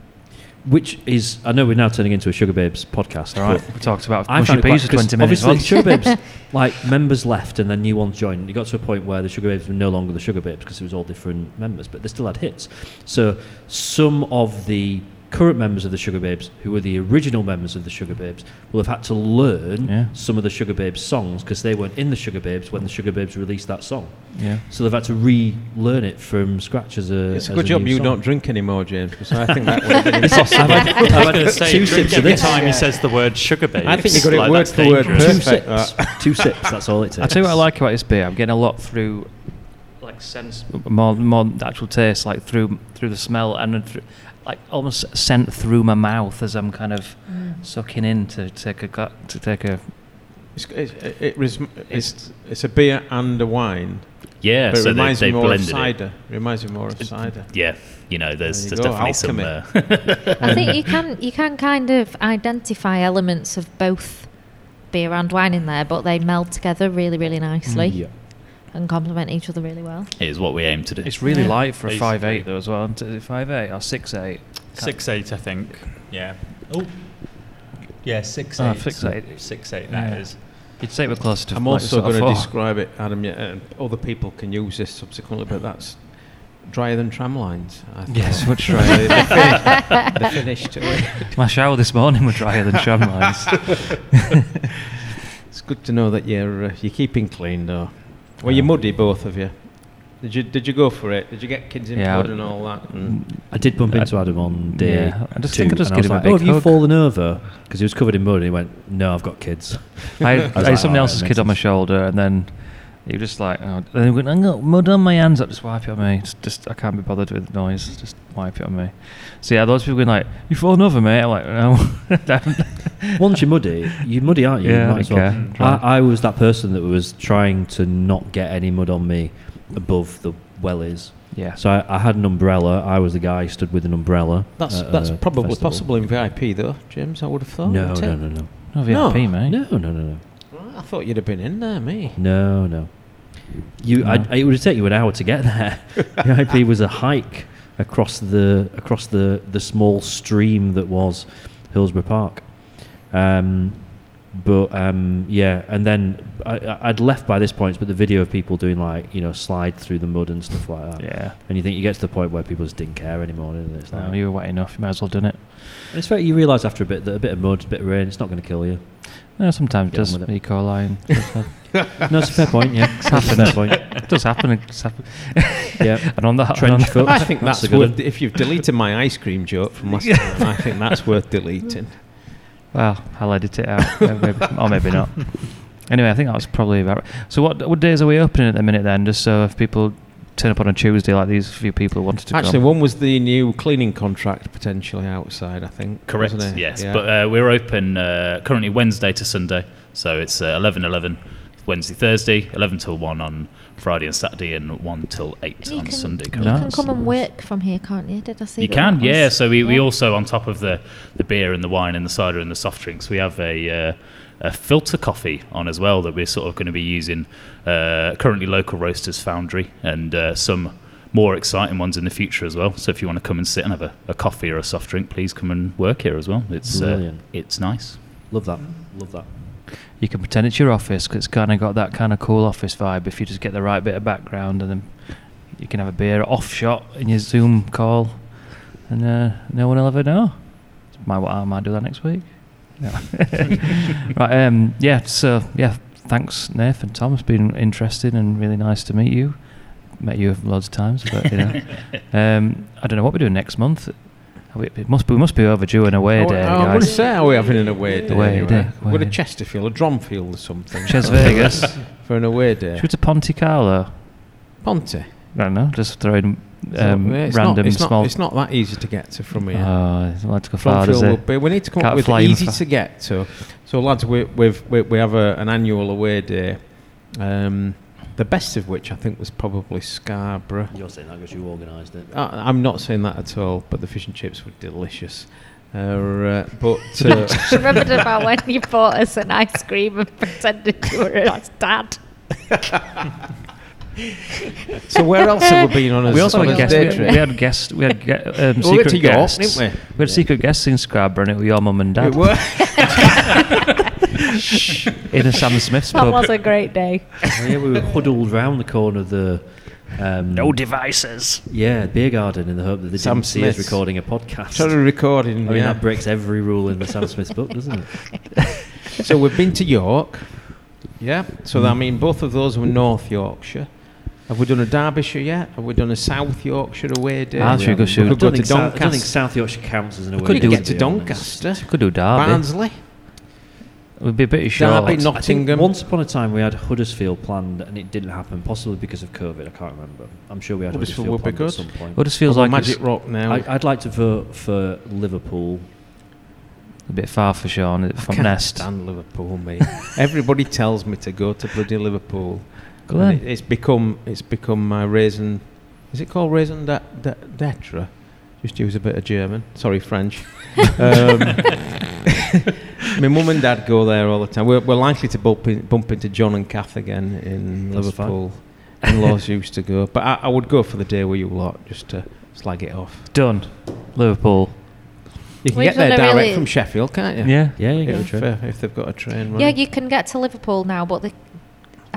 Which is, I know we're now turning into a Sugababes podcast. All right. We talked about I Mushy Peas for 20 minutes. Obviously. Sugar Babes, (laughs) like members left and then new ones joined. It got to a point where the Sugababes were no longer the Sugababes because it was all different members, but they still had hits. So some of the current members of the Sugababes, who were the original members of the Sugababes, will have had to learn Yeah. some of the Sugababes songs because they weren't in the Sugababes when the Sugababes released that song. yeah. So they've had to relearn it from scratch as a. It's a as good job you song. don't drink anymore, James, because I think that would have been I've impossible. had, I've was had going to say, two sips of every this. time he says the word Sugababes. I think you got it like, word for word dangerous. Two Perfect, sips. Uh, two sips. That's all it takes. I tell you what I like about this beer. I'm getting a lot through, like sense more more the actual taste, like through through the smell and then through, like almost sent through my mouth as I'm kind of Mm. sucking in to take a gut to take a. It's, it, it, res- it's, it's a beer and a wine, yeah, but it so they, reminds they me more of cider. It reminds me more of cider. Yeah, you know, there's There there's you go, definitely some. alchemy. Uh, I think (laughs) you can you can kind of identify elements of both beer and wine in there, but they meld together really, really nicely Yeah. And complement each other really well. it is what we aim to do. It's really Yeah. light for a Basically. five eight though as well. Is it five eight or six eight? Six eight, I think. Yeah. Oh. Yeah, six Oh, eight. six eight. Six eight. That Yeah. is. You'd say we're close to. I'm like also going to describe it, Adam, yeah, and other people can use this subsequently, but that's drier than Tramlines. I Yes, much drier. the finish, the finish to it. (laughs) My shower this morning was drier than Tramlines. (laughs) It's good to know that you're uh, you're keeping clean, though. Well, you're muddy, both of you. Did you did you go for it? Did you get kids in Yeah, blood and all that? And I did bump into Adam on day Yeah, I just two, think I just and give was him a like, big "Oh, have you fallen over?" Because he was covered in mud, and he went, "No, I've got kids." I had, (laughs) I was I had like, somebody "Oh, else's right, kid on my shoulder, and then You're just like, oh, then you're going, I got mud on my hands. Up, just wipe it on me. Just, just, I can't be bothered with the noise. Just wipe it on me. So yeah, those people going like, you've fallen over, mate. I'm like, no. don't. (laughs) Once you're muddy, you're muddy, aren't you? Yeah, you I as well. care. Mm, I, I was that person that was trying to not get any mud on me above the wellies. yeah. So I, I had an umbrella. I was the guy who stood with an umbrella. That's that's probably festival. possible in VIP though, James. I would have thought. No, wouldn't no, no, no, No No. VIP, mate. no, no, no, no, I thought you'd have been in there, me. no, no. You, No. I'd, it would take you an hour to get there. (laughs) VIP was a hike across the across the the small stream that was Hillsborough Park. Um, but um, yeah, and then I, I- I'd left by this point, but the video of people doing like you know slide through the mud and stuff like that. Yeah. And you think you get to the point where people just didn't care anymore, didn't they? It's like, No, you were wet enough. You might as well done it. And it's fair, you realise after a bit that a bit of mud, a bit of rain, it's not going to kill you. No, sometimes it Get on does. with it. E. coli. and- No, it's a fair point, yeah. It's a fair point. it does happen. It's happen. (laughs) Yeah. and on that, Trench and foot. I think That's that's, a good worth. one. If you've deleted my ice cream joke from last (laughs) time, I think that's worth deleting. Well, I'll edit it out, maybe, or maybe not. Anyway, I think that was probably about. So, what what days are we opening at the minute then? Just so if people turn up on a Tuesday, like these few people wanted to Actually, come. one was the new cleaning contract potentially outside. I think. Correct. wasn't it? Yes, Yeah. but uh, we're open uh, currently Wednesday to Sunday, so it's uh, 11 11 Wednesday Thursday, 11 till 1 on Friday and Saturday, and 1 till 8 You on can, Sunday. you currently. can come and work from here, can't you? Did I see You can, that yeah. So we, we also, on top of the, the beer and the wine and the cider and the soft drinks, we have a, uh, a filter coffee on as well that we're sort of going to be using. Uh, currently, local roasters foundry and uh, some more exciting ones in the future as well. So if you want to come and sit and have a, a coffee or a soft drink, please come and work here as well. It's uh, it's nice. Love that. Love that. You can pretend it's your office because it's kind of got that kind of cool office vibe. If you just get the right bit of background, and then you can have a beer off shot in your Zoom call, and uh, no one will ever know. Might I might do that next week. Yeah. (laughs) right. Um. Yeah. So yeah. Thanks, Nath and Tom. It's been interesting and really nice to meet you. Met you loads of times, but you know. (laughs) um. I don't know what we're doing next month. We, it must be, we must be overdue an away Oh, day, I want to say, are we having an away day? Away anyway? day, We're away. at Chesterfield, a Dronfield or something. Ches Vegas. (laughs) for an away day. Should we to Ponte Carlo? Ponte. I don't know, just throwing So, um, yeah, it's random not, it's small. Not, it's not that easy to get to from here. Oh, it's not to go far, does it? be. We need to come Can't up with fly easy fa- to get to. So, lads, we, we've, we, we have a, an annual away day. Um, the best of which I think was probably Scarborough. You're saying that because you organised it. I, I'm not saying that at all, but the fish and chips were delicious. Uh, (laughs) uh, but uh, She remembered about when you bought us an ice cream and pretended you were our dad. (laughs) so where else have we (laughs) been on a we also on had a guests. day We, trip? we had guests. We had ge- um, (laughs) We went secret to York, guests. didn't we? We had secret guests in Scarborough, and it was your mum and dad It were- (laughs) in a Sam Smith's book. That pub. was a great day. Oh, yeah, we were huddled round the corner of the. Um, no devices. Yeah, beer garden in the hope that they Sam didn't see us recording a podcast. Started recording. I mean, yeah. that breaks every rule in the Sam Smith book, doesn't it? so we've been to York. Yeah. So I mean, both of those were North Yorkshire. Have we done a Derbyshire yet? Have we done a South Yorkshire away day? Ah, should we go shoot? We I could go don't, to think South, I don't think South Yorkshire counts as an away. Could do game, get to to be honest. Doncaster, Could do Derby. Barnsley. It would be a bit short. Derby, Nottingham. once upon a time we had Huddersfield planned and it didn't happen, possibly because of COVID. I can't remember. I'm sure we had Huddersfield Huddersfield, would be planned at good. some point. Well, it just feels Or like Magic it's Rock now. I, I'd like to vote for Liverpool. a bit far for Sean I from can't Nest. stand Liverpool, mate. Everybody tells me to go to bloody Liverpool. Go And it- it's become it's become my raison. Is it called raison d'e- d'e- d'etre? Just use a bit of German. Sorry, French. (laughs) um, (laughs) my mum and dad go there all the time. We're, we're likely to bump, in, bump into John and Kath again in That's Liverpool. In-laws (laughs) used to go, but I, I would go for the day with you lot just to slag it off. Done. Liverpool. You can We've get there direct really- from Sheffield, can't you? Yeah. Yeah, you If, uh, if they've got a train running. Yeah, you can get to Liverpool now, but the, I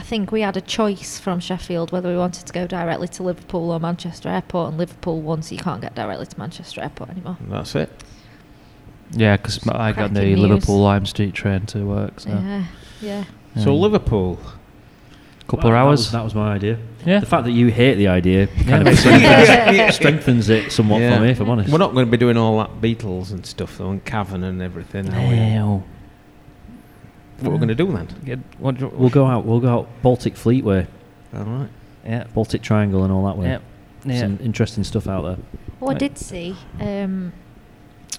think we had a choice from Sheffield whether we wanted to go directly to Liverpool or Manchester Airport, and Liverpool won, so you can't get directly to Manchester Airport anymore. That's it. Yeah, because I got the news. Liverpool Lime Street train to work. So. Yeah, yeah. So Um, Liverpool. couple Well, of that hours. was- That was, my idea. yeah. The fact that you hate the idea kind Yeah. of (laughs) makes it (laughs) strengthens it somewhat Yeah. for me, if I'm honest. We're not going to be doing all that Beatles and stuff though, and Cavern and everything. Are we? No. What we're going to do then. Get, what, do We'll go out. We'll go out Baltic Fleet way, All right. Yeah. Baltic Triangle, and all that way. Yeah. Yeah. Some interesting stuff out there. Oh, I did see, um,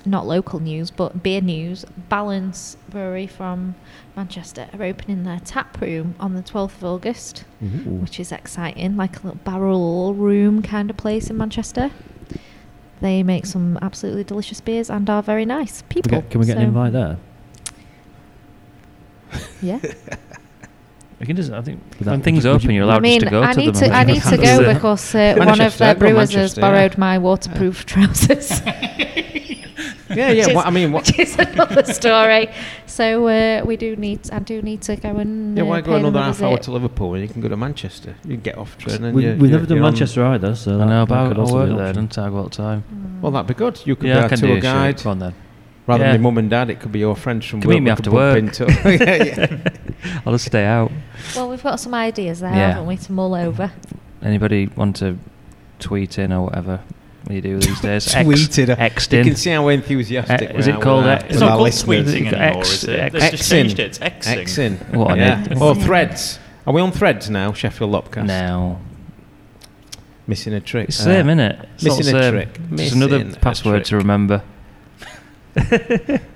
not local news, but beer news. Balance Brewery from Manchester are opening their tap room on the 12th of August, Ooh. which is exciting, like a little barrel room kind of place in Manchester. They make some absolutely delicious beers and are very nice We people. get- can we get an invite there? Yeah. (laughs) We can just, I think, Would when that- things would you- open, you're allowed I mean, just to go I to need them. to, I need to go because uh, one of Manchester, their I'd go brewers has Manchester, yeah. borrowed my waterproof (laughs) trousers. (laughs) Yeah, yeah. Which What, is- I mean, what, which is another story. So uh, we do need. I do need to go and. yeah, uh, why pay go them another half hour visit. to Liverpool when you can go to Manchester? You can get off train and We, you, we've you- never done you're on- Manchester either, so I that, know that about could I also work be an there, option. don't I? All the time. Well, that'd be good. You could Yeah, I be our can do tour a show. guide. Come on then. Rather Yeah. than your mum and dad, it could be your friends from Can work. meet me we after could work. into. (laughs) yeah, yeah. (laughs) I'll just stay out. Well, we've got some ideas there, Yeah. haven't we, to mull over? Anybody want to tweet in or whatever you do these (laughs) days? Tweeted. uh, Xed You can see how enthusiastic Uh, we is it called our- X- It's not called listeners. tweeting X- anymore, is it? They've just changed it. It's Xing. Xing. What, yeah. an- Or Xing. threads. Are we on threads now, Sheffield Lopcast? No. Missing a trick. It's the same, Uh, innit? It's all missing the a same. trick. Just another Missing a password to trick. Remember. (laughs)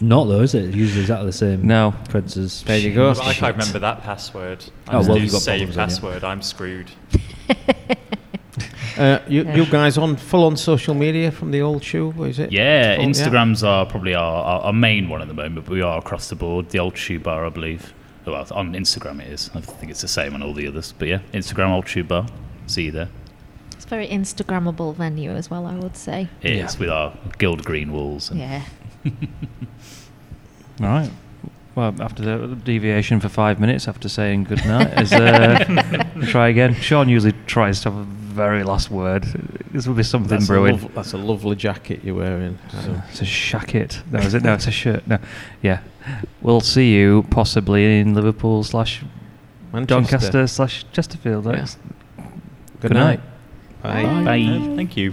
Not though, is it? It's usually exactly the same. No. Creds as There you go. Well, I can't remember that password. I Oh, just well, do you've got save problems then, yeah. password. I'm screwed. (laughs) Uh, you, Yeah. you guys on full on social media from the old shoe? Is it? Yeah, Full- Instagrams are probably our, our, our main one at the moment, but we are across the board. The old shoe bar, I believe. Well, on Instagram it is. I think it's the same on all the others. But yeah, Instagram old shoe bar. See you there. It's a very Instagrammable venue as well, I would say. It Yeah. is with our gilt green walls. And Yeah. (laughs) All right. Well, after the deviation for five minutes after saying good night, is uh, (laughs) try again. Sean usually tries to have a very last word. This will be something That's a, brewing. lov- that's a lovely jacket you're wearing. So. It's a shacket. No, is it? No, it's a shirt. No, yeah. We'll see you possibly in Liverpool slash Manchester. Doncaster slash Chesterfield. Yeah. Right? Good, Good night. Bye. Bye. Thank you.